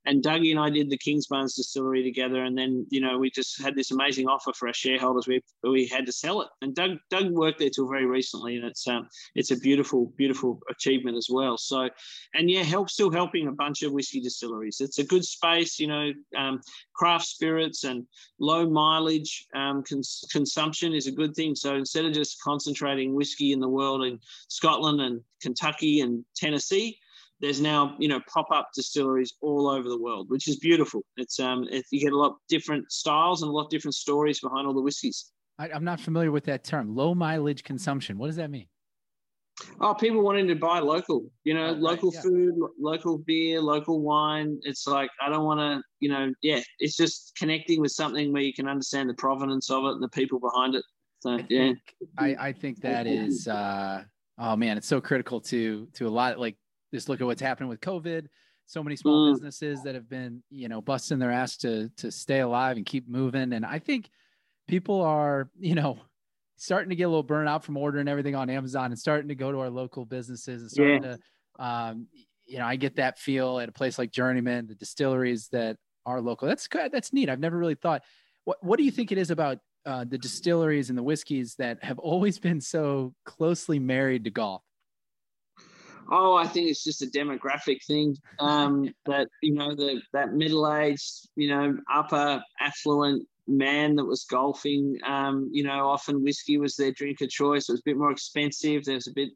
and Dougie and I did the Kingsbarns distillery together, and then you know we just had this amazing offer for our shareholders. We we had to sell it, and Doug Doug worked there till very recently, and it's um it's a beautiful beautiful achievement as well. So, and yeah, help still helping a bunch of whiskey distilleries. It's a good space, you know. Um, craft spirits and low mileage um, cons- consumption is a good thing. So instead of just concentrating whiskey in the world in Scotland and Kentucky and Tennessee there's now you know pop-up distilleries all over the world which is beautiful. It's um it, you get a lot different styles and a lot different stories behind all the whiskeys I, am not familiar with that term low mileage consumption. What does that mean? Oh people wanting to buy local you know oh, local right, yeah. food local beer local wine. It's like i don't want to you know yeah it's just connecting with something where you can understand the provenance of it and the people behind it. So I yeah. I, I think that is uh oh man it's so critical to to a lot like just look at what's happening with COVID. So many small mm. businesses that have been, you know, busting their ass to to stay alive and keep moving. And I think people are, you know, starting to get a little burnout from ordering everything on Amazon and starting to go to our local businesses and starting yeah. to, um, you know, I get that feel at a place like Journeyman, the distilleries that are local. That's good. That's neat. I've never really thought. What What do you think it is about uh, the distilleries and the whiskeys that have always been so closely married to golf? Oh, I think it's just a demographic thing. Um, *laughs* that you know, the that middle-aged, you know, upper affluent man that was golfing. Um, you know, often whiskey was their drink of choice. It was a bit more expensive. There's a bit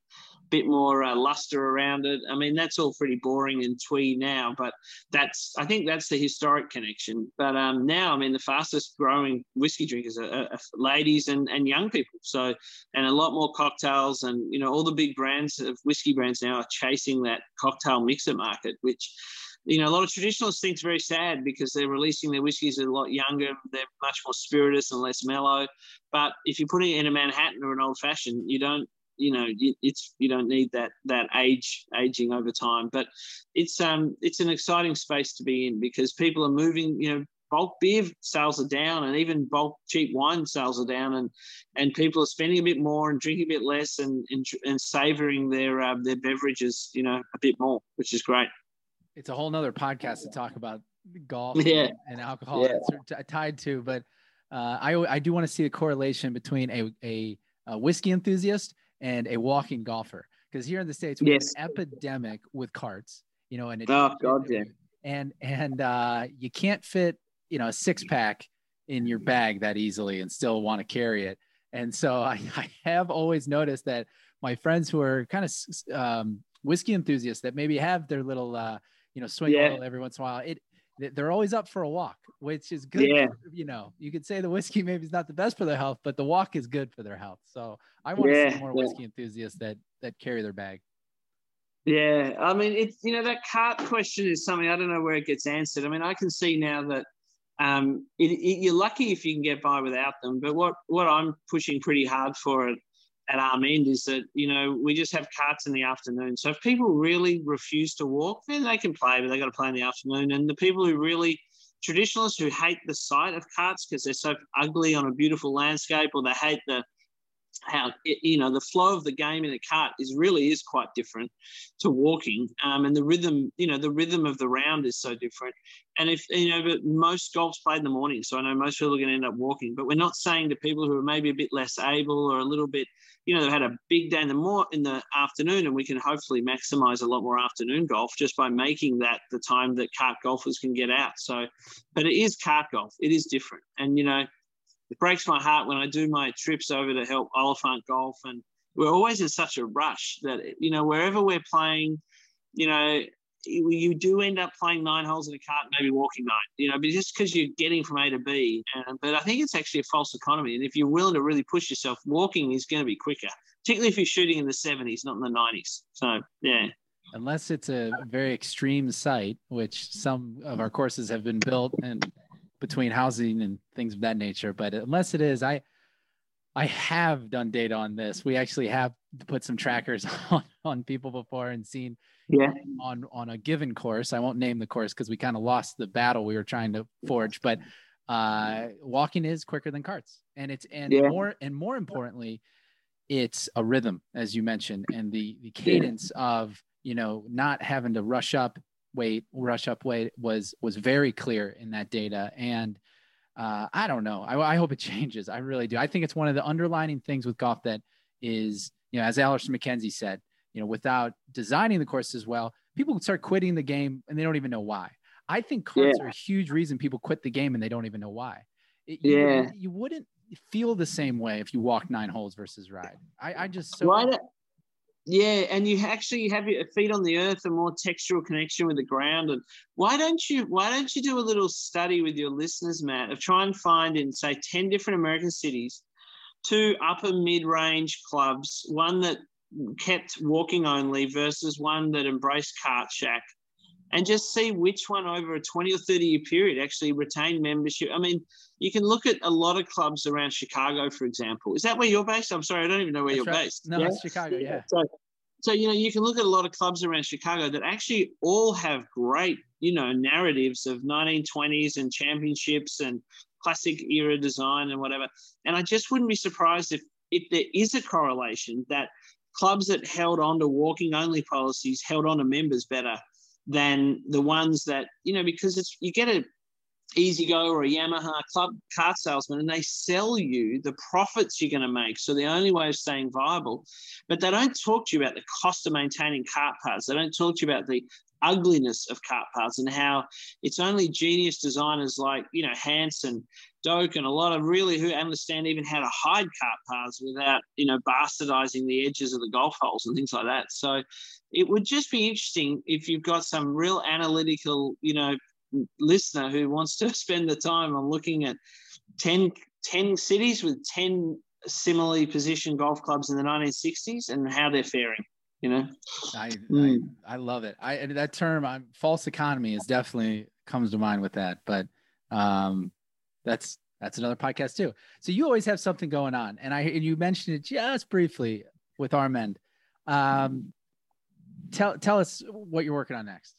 bit more uh, luster around it. I mean, that's all pretty boring and twee now, but that's I think that's the historic connection. But um, now, I mean, the fastest growing whiskey drinkers are, are, ladies and, and young people. So, and a lot more cocktails, and you know, all the big brands of whiskey brands now are chasing that cocktail mixer market, which you know, a lot of traditionalists think it's very sad because they're releasing their whiskies a lot younger. They're much more spirituous and less mellow. But if you're putting it in a Manhattan or an old fashioned, you don't you know it's you don't need that that age aging over time but it's um it's an exciting space to be in because people are moving you know bulk beer sales are down and even bulk cheap wine sales are down and and people are spending a bit more and drinking a bit less and and, and savoring their um, their beverages you know a bit more which is great it's a whole nother podcast to talk about golf yeah. and alcohol yeah. tied to but uh, I, I do want to see the correlation between a, a, a whiskey enthusiast and a walking golfer. Because here in the states, we yes. have an epidemic with carts. You know, and oh god, yeah. And and uh, you can't fit you know a six pack in your bag that easily and still want to carry it. And so *laughs* I, I have always noticed that my friends who are kind of um, whiskey enthusiasts that maybe have their little uh, you know swing yeah. every once in a while, it they're always up for a walk, which is good. Yeah. You know, you could say the whiskey *laughs* maybe is not the best for their health, but the walk is good for their health. So I want yeah, to see more yeah. whiskey enthusiasts that that carry their bag. Yeah, I mean, it's you know that cart question is something I don't know where it gets answered. I mean, I can see now that um, it, it, you're lucky if you can get by without them. But what what I'm pushing pretty hard for it at Arm End is that you know we just have carts in the afternoon. So if people really refuse to walk, then they can play, but they got to play in the afternoon. And the people who really traditionalists who hate the sight of carts because they're so ugly on a beautiful landscape, or they hate the how it, you know the flow of the game in a cart is really is quite different to walking um, and the rhythm you know the rhythm of the round is so different. And if you know but most golf's played in the morning so i know most people are going to end up walking but we're not saying to people who are maybe a bit less able or a little bit you know they've had a big day in the more in the afternoon and we can hopefully maximize a lot more afternoon golf just by making that the time that cart golfers can get out. So but it is cart golf. It is different. And you know it breaks my heart when I do my trips over to help Oliphant Golf, and we're always in such a rush that you know wherever we're playing, you know, you, do end up playing nine holes in a cart, maybe walking nine, you know, but just because you're getting from A to B. But I think it's actually a false economy. And if you're willing to really push yourself, walking is going to be quicker, particularly if you're shooting in the 70s, not in the 90s. So, yeah. Unless it's a very extreme site, which some of our courses have been built and between housing and things of that nature. But unless it is, I, I have done data on this. We actually have put some trackers *laughs* on, on people before and seen yeah on on a given course i won't name the course because we kind of lost the battle we were trying to forge but uh walking is quicker than carts and it's and yeah. more and more importantly it's a rhythm as you mentioned and the the cadence yeah. of you know not having to rush up wait rush up wait was was very clear in that data and uh, I don't know. I, I hope it *laughs* changes. I really do. I think it's one of the underlining things with golf that is, you know, as Alister MacKenzie said, you know, without designing the course as well, people start quitting the game and they don't even know why. I think carts yeah. are a huge reason people quit the game and they don't even know why. It, you yeah. Wouldn't, you wouldn't feel the same way if you walk nine holes versus ride. I, I just so why yeah, and you actually have your feet on the earth, a more textural connection with the ground. And why don't you why don't you do a little study with your listeners, Matt, of try and find in say 10 different American cities, two upper mid-range clubs, one that kept walking only versus one that embraced cart shack and just see which one over a 20 or 30 year period actually retained membership. I mean, you can look at a lot of clubs around Chicago, for example. Is that where you're based? I'm sorry, I don't even know where That's you're right. based. No, yeah? it's Chicago, yeah. So, so, you know, you can look at a lot of clubs around Chicago that actually all have great, you know, narratives of 1920s and championships and classic era design and whatever. And I just wouldn't be surprised if if there is a correlation that clubs that held on to walking only policies held on to members better than the ones that you know because it's you get a E-Z-GO or a Yamaha club cart salesman and they sell you the profits you're going to make. So the only way of staying viable, but they don't talk to you about the cost of maintaining cart paths. They don't talk to you about the ugliness of cart paths and how it's only genius designers like, you know, Hansen Doak and a lot of really who understand even how to hide cart paths without, you know, bastardizing the edges of the golf holes and things like that. So it would just be interesting if you've got some real analytical, you know, listener who wants to *laughs* spend the time on looking at 10, 10 cities with 10 similarly positioned golf clubs in the 1960s and how they're faring you know i mm. I, I, love it i that term i'm false economy is definitely comes to mind with that but um that's that's another podcast too. So you always have something going on, and I and you mentioned it just briefly with Arm End. Um, tell tell us what you're working on next.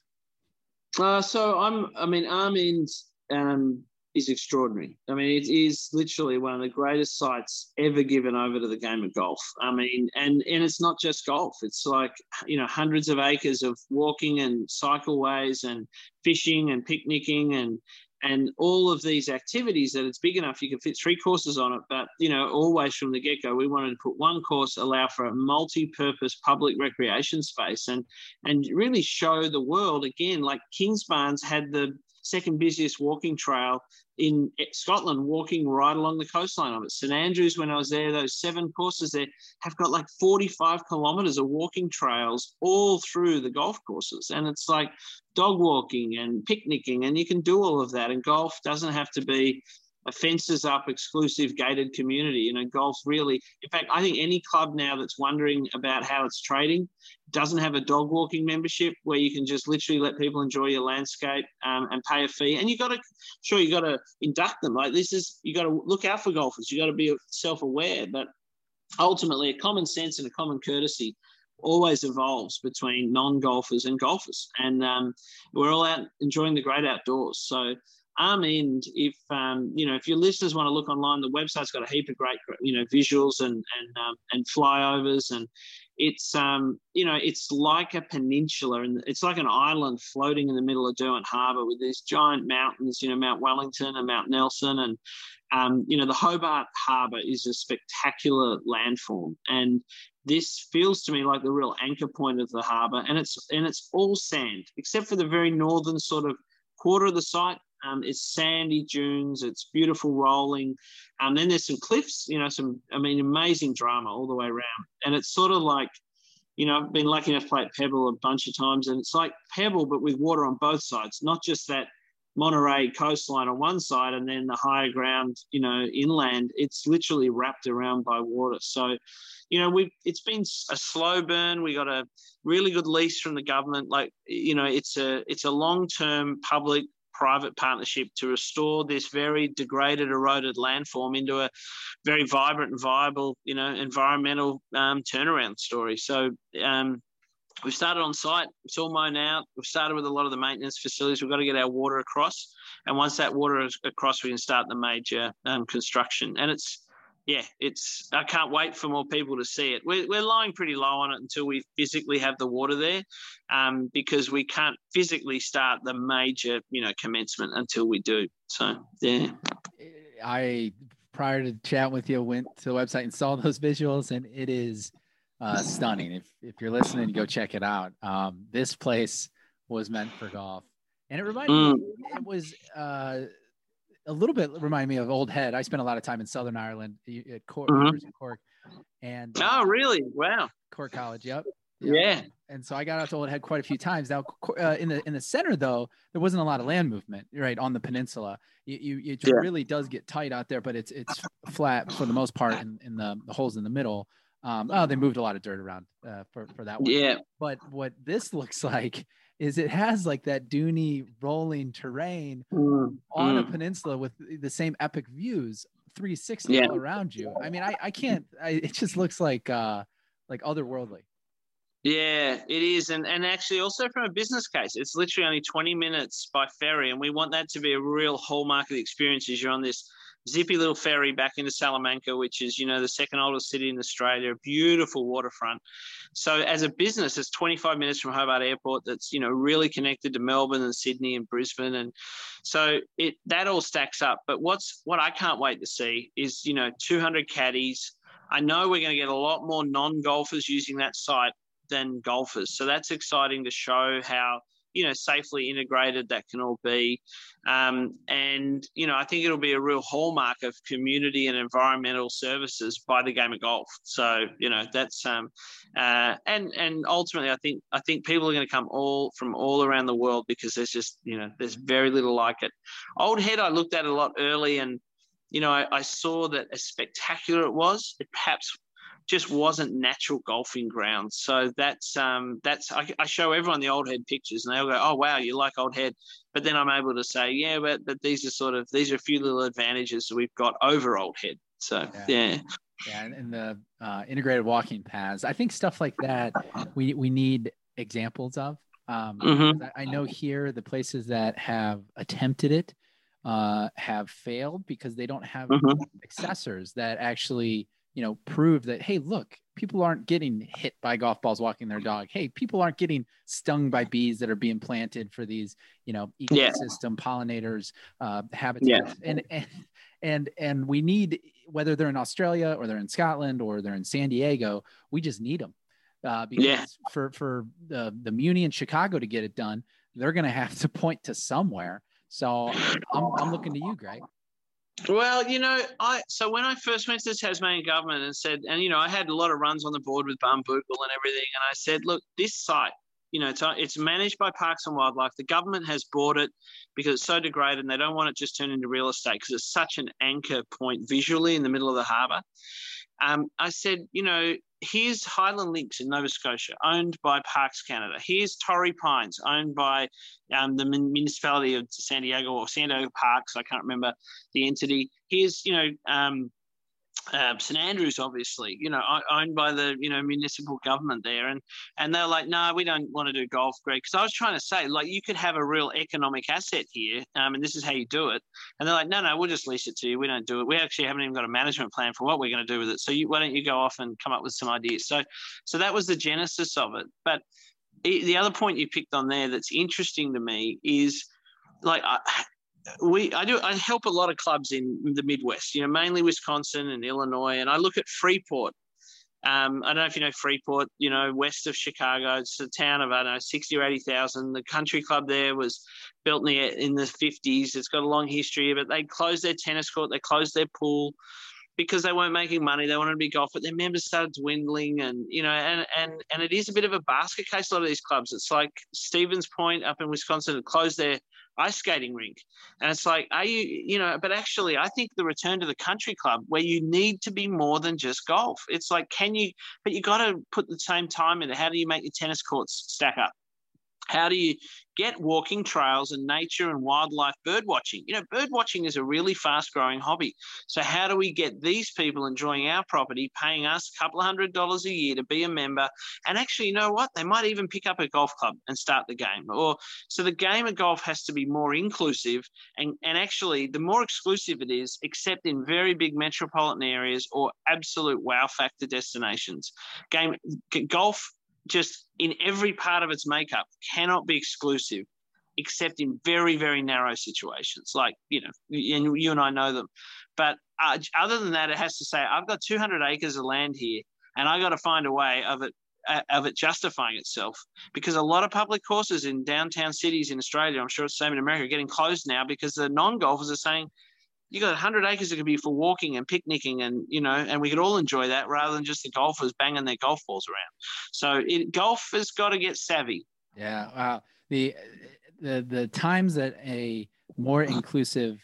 Uh, so I'm. I mean, Arm End um, is extraordinary. I mean, it is literally one of the greatest sites ever given over to the game of golf. I mean, and and it's not just golf. It's like you know hundreds of acres of walking and cycleways and fishing and picnicking and and all of these activities that it's big enough you can fit three courses on it but you know always from the get-go we wanted to put one course allow for a multi-purpose public recreation space and and really show the world again like kingsbarns had the second busiest walking trail in Scotland, walking right along the coastline of it. St Andrews, when I was there, those seven courses there have got like 45 kilometers of walking trails all through the golf courses. And it's like dog walking and picnicking, and you can do all of that. And golf doesn't have to be a fences up exclusive gated community. You know, golf really, in fact, I think any club now that's wondering about how it's trading doesn't have a dog walking membership where you can just literally let people enjoy your landscape um, and pay a fee. And you've got to, sure, you've got to induct them. Like this is, you've got to look out for golfers. You've got to be self aware, but ultimately, a common sense and a common courtesy always evolves between non golfers and golfers. And um, we're all out enjoying the great outdoors. So Arm End, if um, you know, if your listeners want to look online, the website's got a heap of great, you know, visuals and and um, and flyovers, and it's um, you know, it's like a peninsula, and it's like an island floating in the middle of Derwent Harbour with these giant mountains, you know, Mount Wellington and Mount Nelson, and um, you know, the Hobart Harbour is a spectacular landform, and this feels to me like the real anchor point of the harbour, and it's and it's all sand except for the very northern sort of quarter of the site um, it's sandy dunes. It's beautiful rolling. And um, then there's some cliffs, you know, some, I mean, amazing drama all the way around. And it's sort of like you know, I've been lucky enough to play at Pebble a bunch of times, and it's like Pebble, but with water on both sides, not just that Monterey coastline on one side and then the higher ground, you know, inland. It's literally wrapped around by water. So, you know, we it's been a slow burn. We got a really good lease from the government. Like, you know, it's a it's a long term public private partnership to restore this very degraded, eroded landform into a very vibrant and viable, you know, environmental um, turnaround story. So, um, we've started on site. It's all mown out. We've started with a lot of the maintenance facilities. We've got to get our water across, and once that water is across, we can start the major um, construction. And it's yeah, it's I can't wait for more people to see it. We're, we're lying pretty low on it until we physically have the water there, um, because we can't physically start the major you know commencement until we do. So yeah, I prior to chat with you went to the website and saw those visuals, and it is uh, stunning. If if you're listening, go check it out. Um, this place was meant for golf, and it reminded mm. me. It was uh, a little bit reminded me of Old Head. I spent a lot of time in Southern Ireland at Cork, mm-hmm. Cork and oh, really? Wow. Cork College. Yep. yep. Yeah. And so I got out to Old Head quite a few times. Now, uh, in the in the center though, there wasn't a lot of land movement right on the peninsula. You, you it yeah. really does get tight out there, but it's it's flat for the most part in, in the, the holes in the middle. Um, oh, they moved a lot of dirt around uh, for for that one. Yeah. But what this *laughs* looks like is it has like that duny rolling terrain mm, on mm. a peninsula with the same epic views 360 yeah. around you. I mean, I I can't. I, it just looks like uh like otherworldly. Yeah, it is, and and actually also from a business case, it's literally only 20 minutes by ferry, and we want that to be a real hallmark of the experience. Is you're on this zippy little ferry back into Salamanca, which is, you know, the second oldest city in Australia, beautiful waterfront. So as a business, it's 25 minutes from Hobart Airport that's, you know, really connected to Melbourne and Sydney and Brisbane. And so it that all stacks up. But what's what I can't wait to see is, you know, 200 caddies. I know we're going to get a lot more non-golfers using that site than golfers. So that's exciting to show how you know safely integrated that can all be. Um, and you know i think it'll be a real hallmark of community and environmental services by the game of golf. So you know that's um, uh, and and ultimately i think i think people are going to come all from all around the world because there's just you know there's very little like it. Old head i looked at a lot early and you know, I, I, saw that as spectacular it was, it perhaps just wasn't natural golfing grounds. So that's um, that's I, I, show everyone the old head pictures, and they'll go, "Oh wow, you like old head," but then I'm able to say, "Yeah, but, but these are sort of these are a few little advantages that we've got over old head." So yeah. yeah. Yeah, and the uh, integrated walking paths. I think stuff like that we we need examples of. Um, mm-hmm. I, I know here the places that have attempted it uh, have failed because they don't have mm-hmm. accessors that actually you know, prove that, hey, look, people aren't getting hit by golf balls walking their dog. Hey, people aren't getting stung by bees that are being planted for these, you know, ecosystem yeah. pollinators, uh, habitats. Yeah. And, and, and, and we need, whether they're in Australia or they're in Scotland or they're in San Diego, we just need them. Uh, because yeah. for, for the, the Muni in Chicago to get it done, they're going to have to point to somewhere. So I'm, I'm looking to you, Greg. Well, you know, I so when I first went to the Tasmanian government and said, and you know, I had a lot of runs on the board with Barnbougle and everything, and I said, look, this site, you know, it's, it's managed by Parks and Wildlife. The government has bought it because it's so degraded, and they don't want it just turned into real estate because it's such an anchor point visually in the middle of the harbour. Um, I said, you know, here's Highland Links in Nova Scotia, owned by Parks Canada. Here's Torrey Pines, owned by um, the municipality of San Diego or San Diego Parks. I can't remember the entity. Here's, you know, um, uh, St Andrews, obviously, you know, owned by the you know municipal government there, and and they're like, no, we don't want to do golf, Greg. Because I was trying to say, like, you could have a real economic asset here, um, and this is how you do it. And they're like, no, no, we'll just lease it to you. We don't do it. We actually haven't even got a management plan for what we're going to do with it. So you, why don't you go off and come up with some ideas? So, so that was the genesis of it. But the other point you picked on there that's interesting to me is like we I do I help a lot of clubs in the Midwest, you know, mainly Wisconsin and Illinois, and I look at Freeport. Um, I don't know if you know Freeport, you know, west of Chicago. It's a town of I don't know sixty or eighty thousand. The country club there was built in the in the fifties. It's got a long history, but they closed their tennis court, they closed their pool. because they weren't making money. They wanted to be golf, but their members started dwindling, and you know, and and and it is a bit of a basket case. A lot of these clubs, it's like Stevens Point up in Wisconsin had closed their ice skating rink, and it's like, are you, you know? But actually, I think the return to the country club, where you need to be more than just golf. It's like, can you? But you got to put the same time in. How do you make your tennis courts stack up? How do you get walking trails and nature and wildlife bird watching? You know, bird watching is a really fast growing hobby. So, how do we get these people enjoying our property, paying us a couple of hundred dollars a year to be a member? And actually, you know what? They might even pick up a golf club and start the game. Or so the game of golf has to be more inclusive. And, and actually, the more exclusive it is, except in very big metropolitan areas or absolute wow factor destinations. Game golf just in every part of its makeup cannot be exclusive except in very very narrow situations. Like you know and you and i know them. But uh, other than that it has to say i've got 200 acres of land here and i got to find a way of it uh, of it justifying itself. Because a lot of public courses in downtown cities in australia i'm sure it's the same in america are getting closed now because the non-golfers are saying you got 100 acres that could be for walking and picnicking and you know and we could all enjoy that rather than just the golfers banging their golf balls around. So it, golf has got to get savvy. Yeah wow the the the times that a more *sighs* inclusive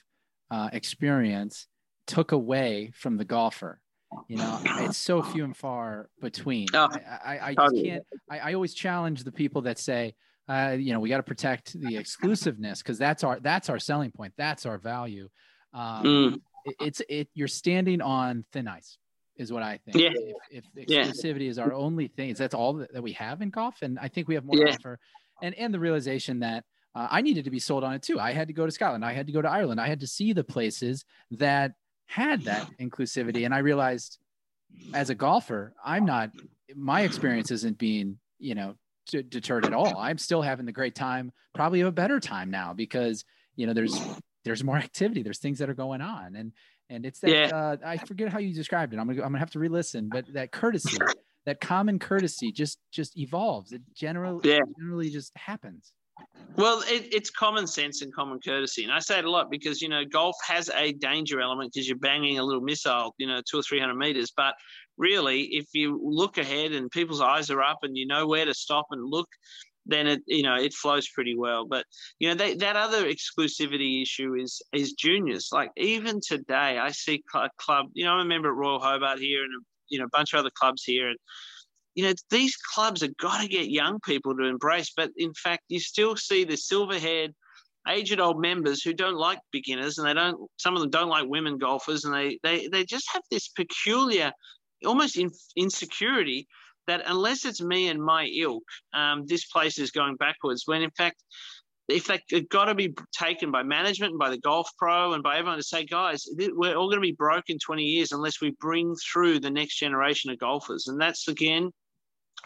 uh, experience took away from the golfer you know it's so *sighs* few and far between. Oh, i i, I just can't I, I always challenge the people that say uh, you know we got to protect the exclusiveness because that's our that's our selling point. That's our value um, mm. it, it's it you're standing on thin ice is what I think. Yeah. If, if exclusivity yeah. is our only thing, that's all that, that, we have in golf, and I think we have more yeah. offer. And and the realization that uh, I needed to be sold on it too. I had to go to Scotland. I had to go to Ireland. I had to see the places that had that inclusivity, and I realized as a golfer, I'm not. My experience isn't being you know deterred at all. I'm still having the great time, probably a better time now because you know there's there's more *laughs* activity there's things that are going on and and it's that yeah. uh, i forget how you described it i'm gonna i'm gonna have to re-listen but that courtesy that common courtesy just just evolves it generally yeah. generally just happens well, it, it's common sense and common courtesy, and I say it a lot because you know golf has a danger element because you're banging a little missile, you know, two or three hundred meters. But really, if you look ahead and people's eyes are up and you know where to stop and look, then it you know it flows pretty well. But you know that other exclusivity issue is is juniors. Like even today, I see a club. You know, I'm a member at Royal Hobart here, and you know a bunch of other clubs here, and you know these clubs have got to get young people to embrace. But in fact, you still see the silver-haired aged old members who don't like beginners and they don't some of them don't like women golfers and they they, they just have this peculiar almost in, insecurity that unless it's me and my ilk, um, this place is going backwards. When in fact, if they have got to be taken by management and by the golf pro and by everyone to say, guys, we're all going to be broke in 20 years unless we bring through the next generation of golfers. And that's again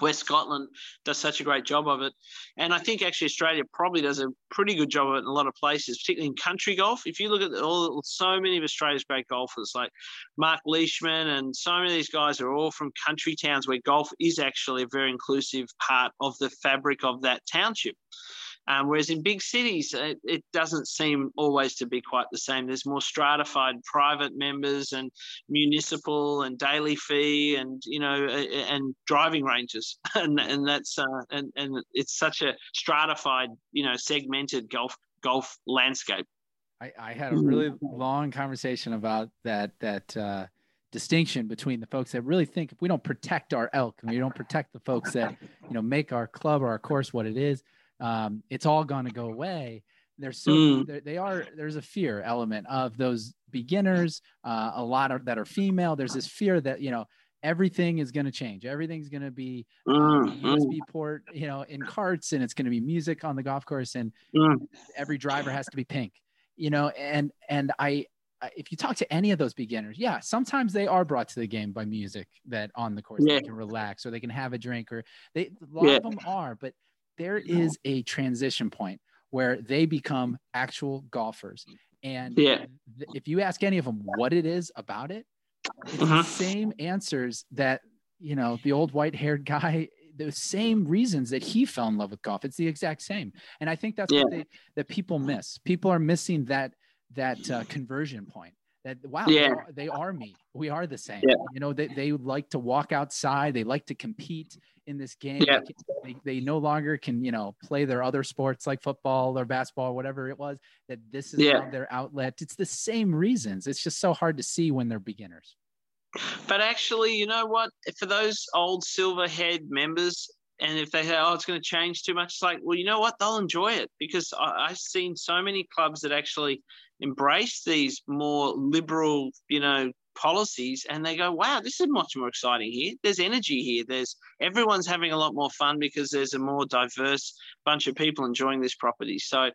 West Scotland does such a great job of it. And I think actually Australia probably does a pretty good job of it in a lot of places, particularly in country golf. If you look at all, so many of Australia's great golfers, like Mark Leishman and so many of these guys are all from country towns where golf is actually a very inclusive part of the fabric of that township. Um, whereas in big cities, it, it, doesn't seem always to be quite the same. There's more stratified private members and municipal and daily fee and you know and driving ranges, *laughs* and and that's uh, and and it's such a stratified you know segmented golf golf landscape. I, I had a really long conversation about that that. Uh, distinction between the folks that really think if we don't protect our elk and we don't protect the folks that you know make our club or our course what it is um, it's all going to go away. There's so mm. they are. There's a fear element of those beginners. Uh, a lot of that are female. There's this fear that you know everything is going to change. Everything's going to be mm, USB port, you know, in carts, and it's going to be music on the golf course, and mm. every driver has to be pink, you know. And and I, if you talk to any of those beginners, yeah, sometimes they are brought to the game by music that on the course yeah. they can relax or they can have a drink, or they a lot yeah. of them are, but there is a transition point where they become actual golfers. And yeah. if you ask any of them what it is about it, it's uh-huh. the same answers that, you know, the old white haired guy, the same reasons that he fell in love with golf. It's the exact same. And I think that's yeah. what they, that people miss. People are missing that, that uh, conversion point that wow Yeah. they, are, they are me we are the same Yeah. you know they, they like to walk outside they like to compete in this game Yeah. they, they, no longer can you know play their other sports like football or basketball or whatever it was that this is Yeah. their outlet it's the same reasons it's just so hard to see when they're beginners But actually, you know what? For those old silverhead members, and if they say, "Oh, it's going to change too much," it's like, well, you know what? They'll enjoy it because I, I've seen so many clubs that actually embrace these more liberal, you know, policies, and they go, "Wow, this is much more exciting here. There's energy here. There's everyone's having a lot more fun because there's a more diverse bunch of people enjoying this property." So,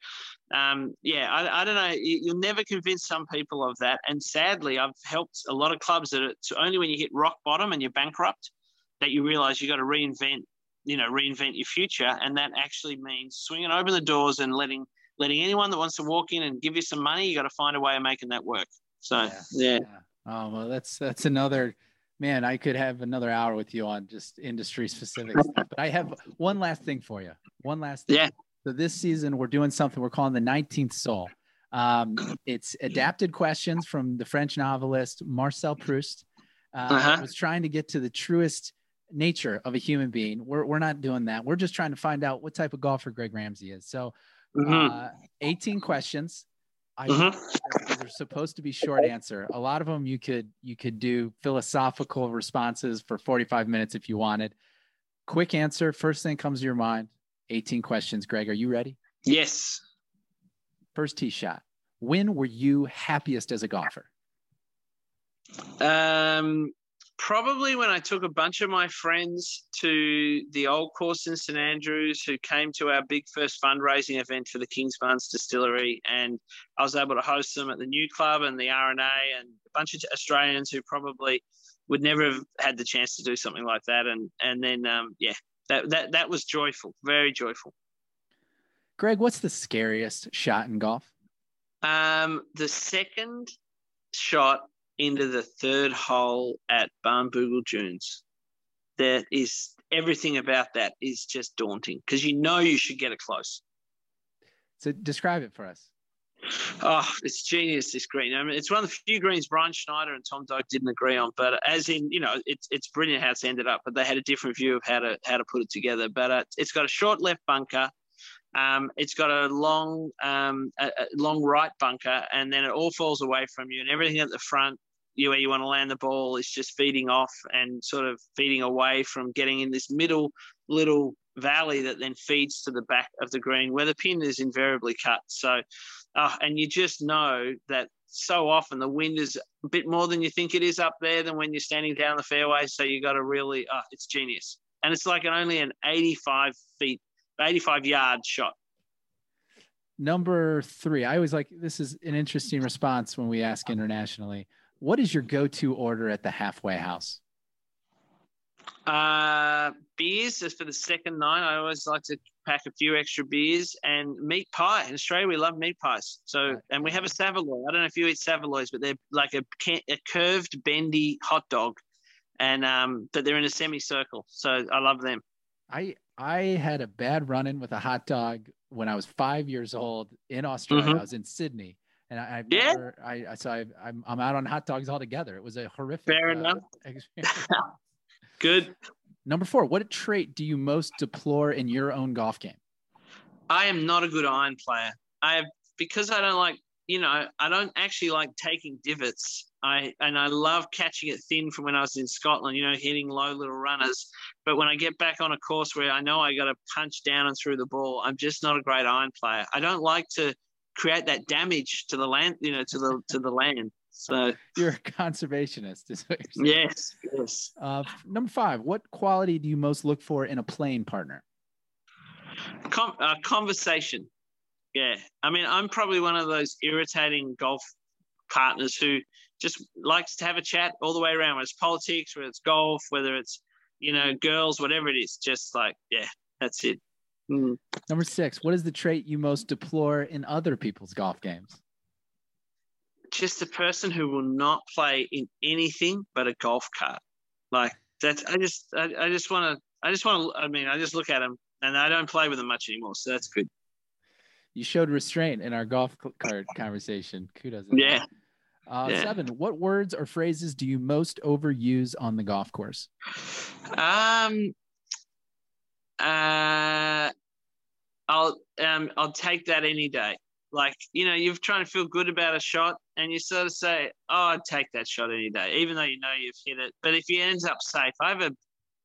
um, yeah, I, I don't know. You- You'll never convince some people of that. And sadly, I've helped a lot of clubs that it's only when you hit rock bottom and you're bankrupt that you realize you've got to reinvent, you know, reinvent your future. And that actually means swinging open the doors and letting letting anyone that wants to walk in and give you some money. You got to find a way of making that work. So yeah, oh well that's that's another man i could have another hour with you on just industry specifics *laughs* but i have one last thing for you one last thing. Yeah. so this season we're doing something we're calling the 19th soul um, it's adapted questions from the french novelist marcel proust uh, Uh-huh. was trying to get to the truest nature of a human being we're, we're not doing that we're just trying to find out what type of golfer greg ramsey is so Mhm. uh, 18 questions I, Mhm. they're supposed to be short answer. A lot of them you could you could do philosophical responses for 45 minutes if you wanted. Quick answer, first thing comes to your mind. 18 questions. Greg, are you ready? yes. First tee shot. When were you happiest as a golfer? Um, probably when I took a bunch of my friends to the old course in St Andrews, who came to our big first fundraising event for the Kingsbarns Distillery, and I was able to host them at the new club and the R&A, and a bunch of Australians who probably would never have had the chance to do something like that, and and then um, yeah, that that that was joyful, very joyful. Greg, what's the scariest shot in golf? Um, the second shot into the third hole at Barnbougle Dunes, that is everything about that is just daunting because you know you should get it close. So describe it for us. Oh, it's genius, this green. I mean, it's one of the few greens Bryan Schneider and Tom Doak didn't agree on, but as in, you know, it's it's brilliant how it's ended up, but they had a different view of how to how to put it together. But uh, it's got a short left bunker. Um, it's got a long, um, a, a long right bunker, and then it all falls away from you, and everything at the front, you where you want to land the ball, is just feeding off and sort of feeding away from getting in this middle little valley that then feeds to the back of the green, where the pin is invariably cut. So, uh, and you just know that so often the wind is a bit more than you think it is up there than when you're standing down the fairway. So you got to really, uh, it's genius, and it's like an only an 85 feet 85 yard shot. Number three. I always like this is an interesting response when we ask internationally. What is your go-to order at the halfway house? Uh, beers is for the second night. I always like to pack a few extra beers and meat pie. In Australia, we love meat pies. So, and we have a Saveloy. I don't know if you eat Saveloys, but they're like a, a curved, bendy hot dog, and um, but they're in a semicircle. So I love them. I I had a bad run-in with a hot dog when I was five years old in Australia. Mhm. I was in Sydney, and I, I've Yeah. never. I I- so I, I'm I'm out on hot dogs altogether. It was a horrific. Fair uh, enough. *laughs* experience. *laughs* Good. Number four. What trait do you most deplore in your own golf game? I am not a good iron player. I have because I don't like, you know, I don't actually like taking divots. I and I love catching it thin from when I was in Scotland, you know, hitting low little runners. But when I get back on a course where I know I got to punch down and through the ball, I'm just not a great iron player. I don't like to create that damage to the land, you know, to the to the land. So *laughs* You're a conservationist. Is what you're yes, yes. Uh, number five. What quality do you most look for in a playing partner? Com- uh, conversation. Yeah. I mean, I'm probably one of those irritating golf partners who just likes to have a chat all the way around, whether it's politics, whether it's golf, whether it's, you know, girls, whatever it is. Just like, yeah, that's it. Mm. Number six. What is the trait you most deplore in other people's golf games? Just a person who will not play in anything but a golf cart. Like that's, I just, I, I just want to, I just want to, I mean, I just look at them and I don't play with them much anymore. So that's good. You showed restraint in our golf cart conversation. Kudos. Yeah. Uh, yeah. Seven. What words or phrases do you most overuse on the golf course? Um. Uh. I'll um I'll take that any day. Like you know, you're trying to feel good about a shot, and you sort of say, "Oh, I'd take that shot any day," even though you know you've hit it. But if you ends up safe, I have a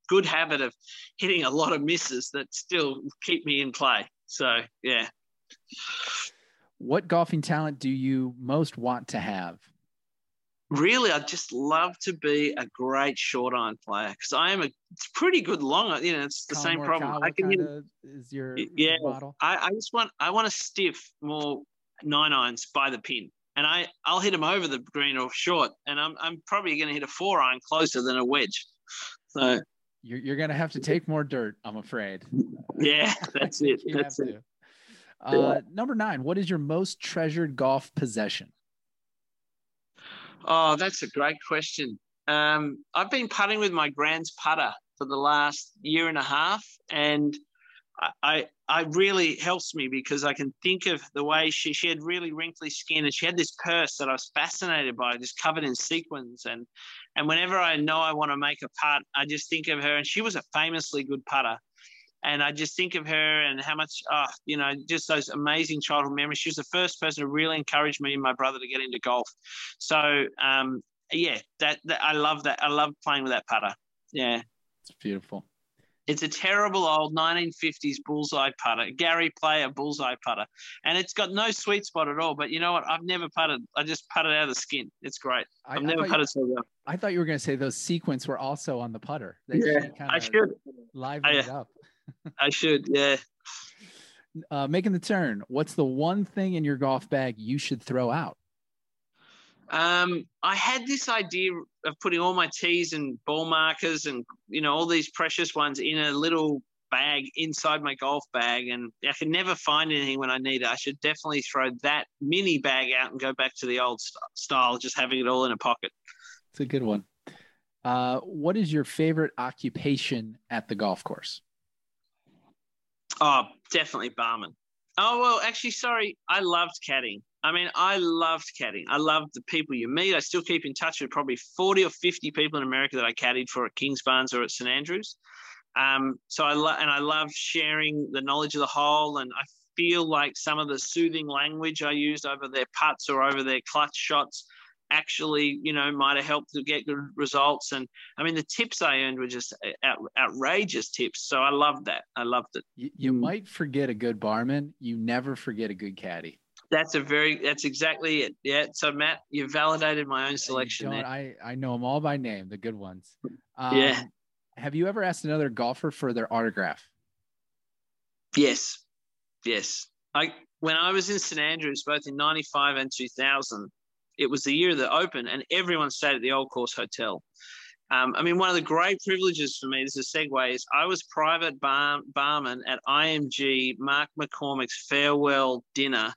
good habit of hitting a lot of misses that still keep me in play. So yeah. What golfing talent do you most want to have? Really, I'd just love to be a great short iron player because I am a pretty good long. You know, it's the same problem. I can hit. Is your yeah? Model? I, I just want I want to stiff more nine irons by the pin, and I I'll hit them over the green or short, and I'm I'm probably going to hit a four iron closer than a wedge. So you're you're going to have to take more dirt, I'm afraid. Yeah, *laughs* that's it. that's it. Uh. Number nine. What is your most treasured golf possession? Oh, that's a great question. Um, I've been putting with my grand's putter for the last year and a half, and I, I really helps me because I can think of the way she she had really wrinkly skin and she had this purse that I was fascinated by, just covered in sequins and and whenever I know I want to make a putt, I just think of her and she was a famously good putter. And I just think of her and how much, oh, you know, just those amazing childhood memories. She was the first person to really encourage me and my brother to get into golf. So, um, yeah, that, that I love that. I love playing with that putter. Yeah, it's beautiful. It's a terrible old 1950s bullseye putter, Gary Player bullseye putter, and it's got no sweet spot at all. But you know what? I've never putted. I just putted out of the skin. It's great. I've I, never I putted you, so well. I thought you were going to say those sequins were also on the putter. They yeah, I should liven it up. I should, yeah. Uh, making the turn. What's the one thing in your golf bag you should throw out? Um, I had this idea of putting all my tees and ball markers and you know all these precious ones in a little bag inside my golf bag, and I could never find anything when I need it. I should definitely throw that mini bag out and go back to the old st- style, just having it all in a pocket. It's a good one. Uh, what is your favorite occupation at the golf course? Oh, definitely barman. Oh well, actually, sorry, I loved caddying. I mean, I loved caddying. I loved the people you meet. I still keep in touch with probably forty or fifty people in America that I caddied for at Kings Kingsbarns or at St Andrews. Um, so I love and I love sharing the knowledge of the hole, and I feel like some of the soothing language I used over their putts or over their clutch shots actually, you know, might have helped to get good results. And I mean, the tips I earned were just out, outrageous tips. So I loved that. I loved it. You, you might forget a good barman. You never forget a good caddy. That's a very. That's exactly it. Yeah. So Matt, you validated my own selection. There. I I know them all by name, the good ones. Um, yeah. Have you ever asked another golfer for their autograph? Yes. Yes. I when I was in St Andrews, both in '95 and 2000, it was the year of the Open, and everyone stayed at the Old Course Hotel. Um, I mean, one of the great privileges for me, this is a segue, is I was private bar, barman at IMG Mark McCormack's farewell dinner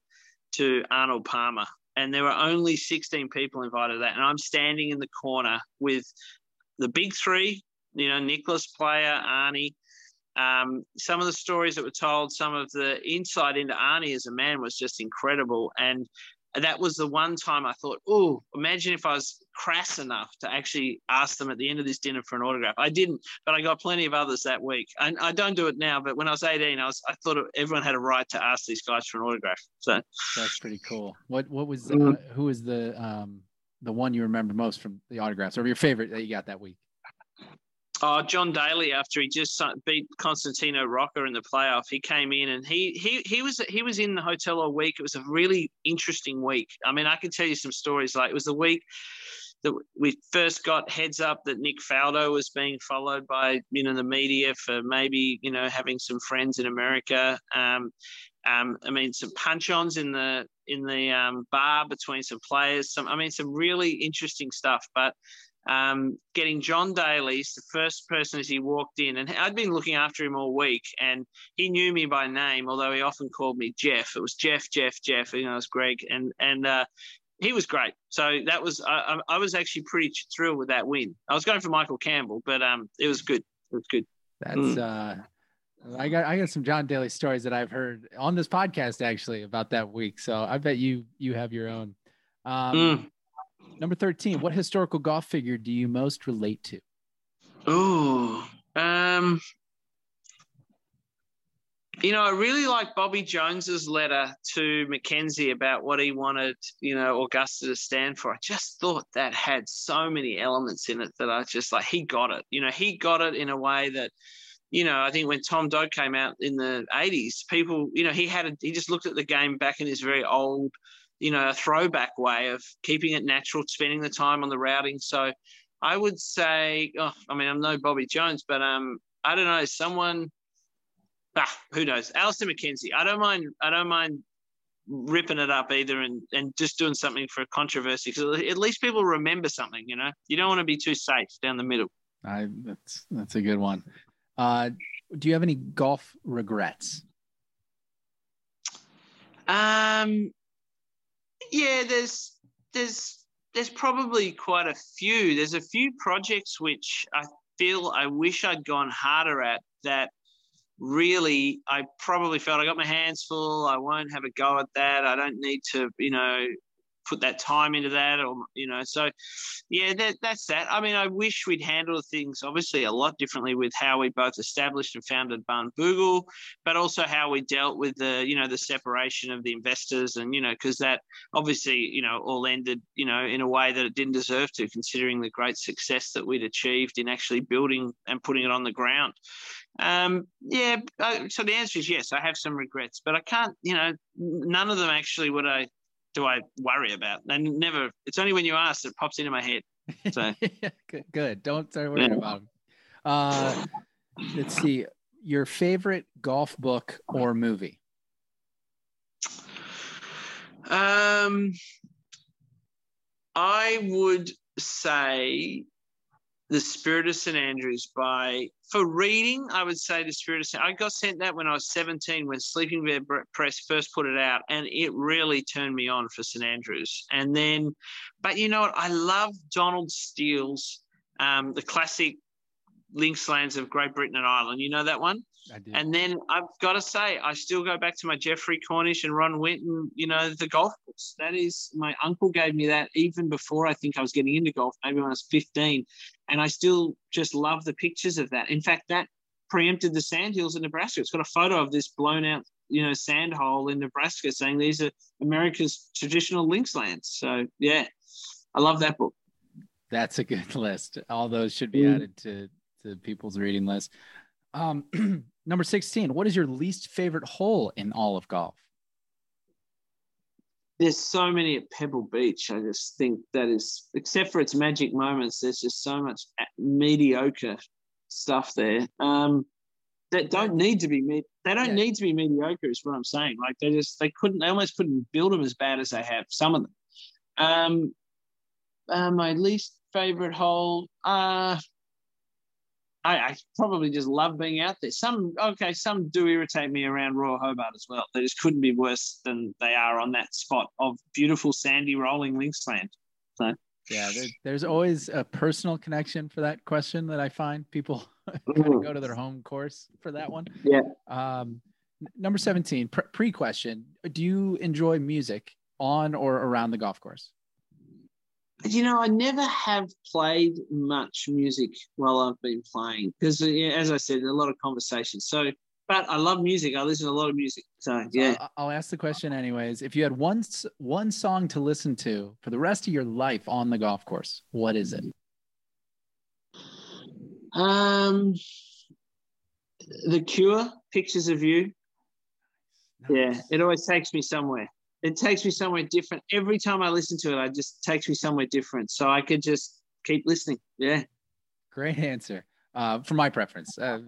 to Arnold Palmer. And there were only 16 people invited to that. And I'm standing in the corner with the big three, you know, Nicklaus Player, Arnie. Um, some of the stories that were told, some of the insight into Arnie as a man was just incredible. And that was the one time I thought, oh, imagine if I was crass enough to actually ask them at the end of this dinner for an autograph. I didn't, but I got plenty of others that week. And I don't do it now, but when I was 18, I was I thought everyone had a right to ask these guys for an autograph. So that's pretty cool. What what was mm. uh, who was the um the one you remember most from the autographs or your favorite that you got that week? Oh, John Daly, after he just beat Costantino Rocca in the playoff, he came in and he he he was he was in the hotel all week. It was a really interesting week. I mean, I can tell you some stories. Like it was the week that we first got heads up that Nick Faldo was being followed by you know the media for maybe you know having some friends in America. Um, um, I mean, some punch-ons in the in the um, bar between some players. Some, I mean, some really interesting stuff. But um, getting John Daly's the first person as he walked in, and I'd been looking after him all week, and he knew me by name, although he often called me Jeff. It was Jeff, Jeff, Jeff. You know, it was Greg, and and uh, he was great. So that was I, I was actually pretty thrilled with that win. I was going for Michael Campbell, but um, it was good. It was good. That's mm. uh. I got I got some John Daly stories that I've heard on this podcast actually about that week. So I bet you you have your own. Um, mm Number 13, what historical golf figure do you most relate to? Oh, um, you know, I really like Bobby Jones's letter to MacKenzie about what he wanted, you know, Augusta to stand for. I just thought that had so many elements in it that I just like, he got it. You know, he got it in a way that, you know, I think when Tom Doak came out in the 80s, people, you know, he had, a, he just looked at the game back in his very old, you know, a throwback way of keeping it natural, spending the time on the routing. So I would say, oh, I mean, I'm no Bobby Jones, but um, I don't know, someone ah, who knows? Alister MacKenzie. I don't mind. I don't mind ripping it up either and, and just doing something for a controversy because at least people remember something. You know, you don't want to be too safe down the middle. I that's that's a good one. Uh, do you have any golf regrets? Um, yeah, there's there's there's probably quite a few. There's a few projects which I feel I wish I'd gone harder at that really, I probably felt I got my hands full. I won't have a go at that. I don't need to, you know, put that time into that or you know so yeah that, that's that i mean i wish we'd handled things obviously a lot differently with how we both established and founded Barnbougle but also how we dealt with the you know the separation of the investors and you know because that obviously you know all ended you know in a way that it didn't deserve to considering the great success that we'd achieved in actually building and putting it on the ground um, yeah, so the answer is yes. I have some regrets, but I can't. You know, none of them actually would I do I worry about. And never. It's only when you ask it pops into my head. So *laughs* good, good. Don't start worrying yeah. about them. Uh, let's see. Your favorite golf book or movie? Um, I would say the Spirit of St Andrews by for reading. I would say The Spirit of St. I got sent that when I was 17 when Sleeping Bear Press first put it out, and it really turned me on for St Andrews. And then, but you know what? I love Donald Steel's um, the classic Links Lands of Great Britain and Ireland. You know that one? And then I've got to say, I still go back to my Geoffrey Cornish and Ron Whitten, you know, the golf books. That is, my uncle gave me that even before I think I was getting into golf, maybe when I was 15. And I still just love the pictures of that. In fact, that preempted the sandhills in Nebraska. It's got a photo of this blown out, you know, sand hole in Nebraska saying these are America's traditional links lands. So, yeah, I love that book. That's a good *laughs* list. All those should be mm. added to, to people's reading list. Um, *clears throat* number 16, what is your least favorite hole in all of golf? There's so many at Pebble Beach. I just think that is, except for its magic moments, there's just so much mediocre stuff there. Um, that don't need to be me. They don't yeah. need to be mediocre. Is what I'm saying. Like they just they couldn't. They almost couldn't build them as bad as they have. Some of them. Um, uh, my least favorite hole. Uh, I, I, probably just love being out there. Some okay, some do irritate me around Royal Hobart as well. They just couldn't be worse than they are on that spot of beautiful sandy rolling links land. So yeah, there, there's always a personal connection for that question that I find people kind *laughs* of go to their home course for that one. Yeah. Um, number seventeen, pre question: Do you enjoy music on or around the golf course? You know, I never have played much music while I've been playing because, as I said, a lot of conversations. So, but I love music. I listen to a lot of music. So, yeah. I'll ask the question anyways. If you had one one song to listen to for the rest of your life on the golf course, what is it? Um, The Cure, "Pictures of You." Nice. Yeah, it always takes me somewhere it takes me somewhere different. Every time I listen to it, I just takes me somewhere different. So I could just keep listening. Yeah. Great answer. Uh, for my preference, uh,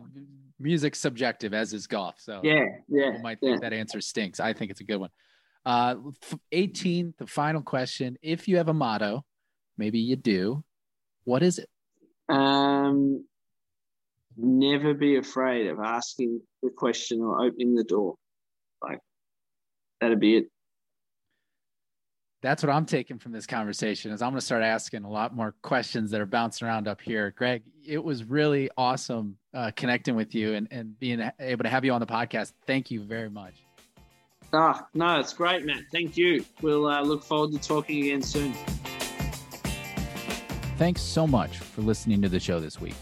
music's subjective as is golf. So yeah, yeah. You might think yeah. that answer stinks. I think it's a good one. Uh, 18, the final question. If you have a motto, maybe you do. What is it? Um, never be afraid of asking the question or opening the door. Like that'd be it that's what I'm taking from this conversation is I'm going to start asking a lot more questions that are bouncing around up here. Greg, it was really awesome uh, connecting with you and, and being able to have you on the podcast. Thank you very much. Ah, no, it's great, Matt. Thank you. We'll uh, look forward to talking again soon. Thanks so much for listening to the show this week.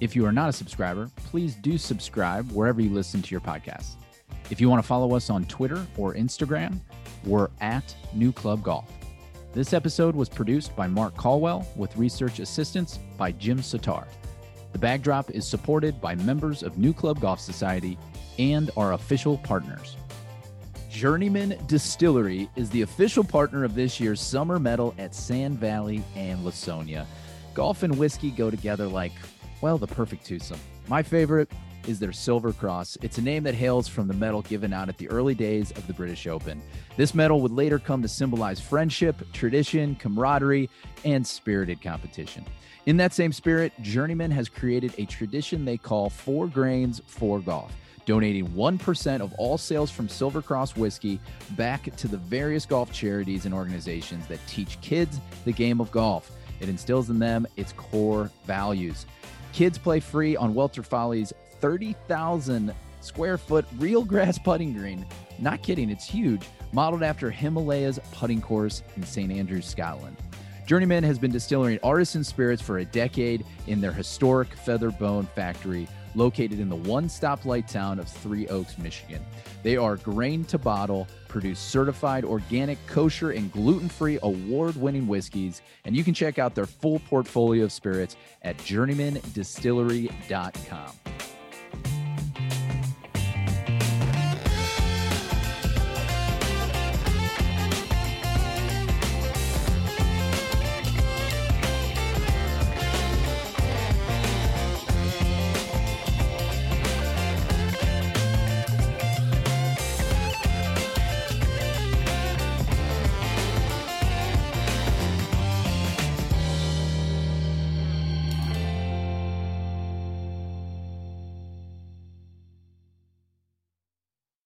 If you are not a subscriber, please do subscribe wherever you listen to your podcast. If you want to follow us on Twitter or Instagram, we're at NewClub Golf. This episode was produced by Mark Caldwell with research assistance by Jim Satar. The Bag Drop is supported by members of NewClub Golf Society and our official partners. Journeyman Distillery is the official partner of this year's Summer Medal at Sand Valley and Lawsonia. Golf and whiskey go together like, well, the perfect twosome. My favorite is their Silver Cross. It's a name that hails from the medal given out at the early days of the British Open. This medal would later come to symbolize friendship, tradition, camaraderie, and spirited competition. In that same spirit, Journeyman has created a tradition they call Four Grains for Golf, donating 1% of all sales from Silver Cross whiskey back to the various golf charities and organizations that teach kids the game of golf. It instills in them its core values. Kids play free on Welter Folly's 30,000 square foot real grass *laughs* putting green. Not kidding, it's huge, modeled after Himalayas putting course in St. Andrews, Scotland. Journeyman has been distilling artisan spirits for a decade in their historic Featherbone factory located in the one stoplight town of Three Oaks, Michigan. They are grain to bottle, produce certified organic, kosher, and gluten free award winning whiskeys. And you can check out their full portfolio of spirits at journeymandistillery.com.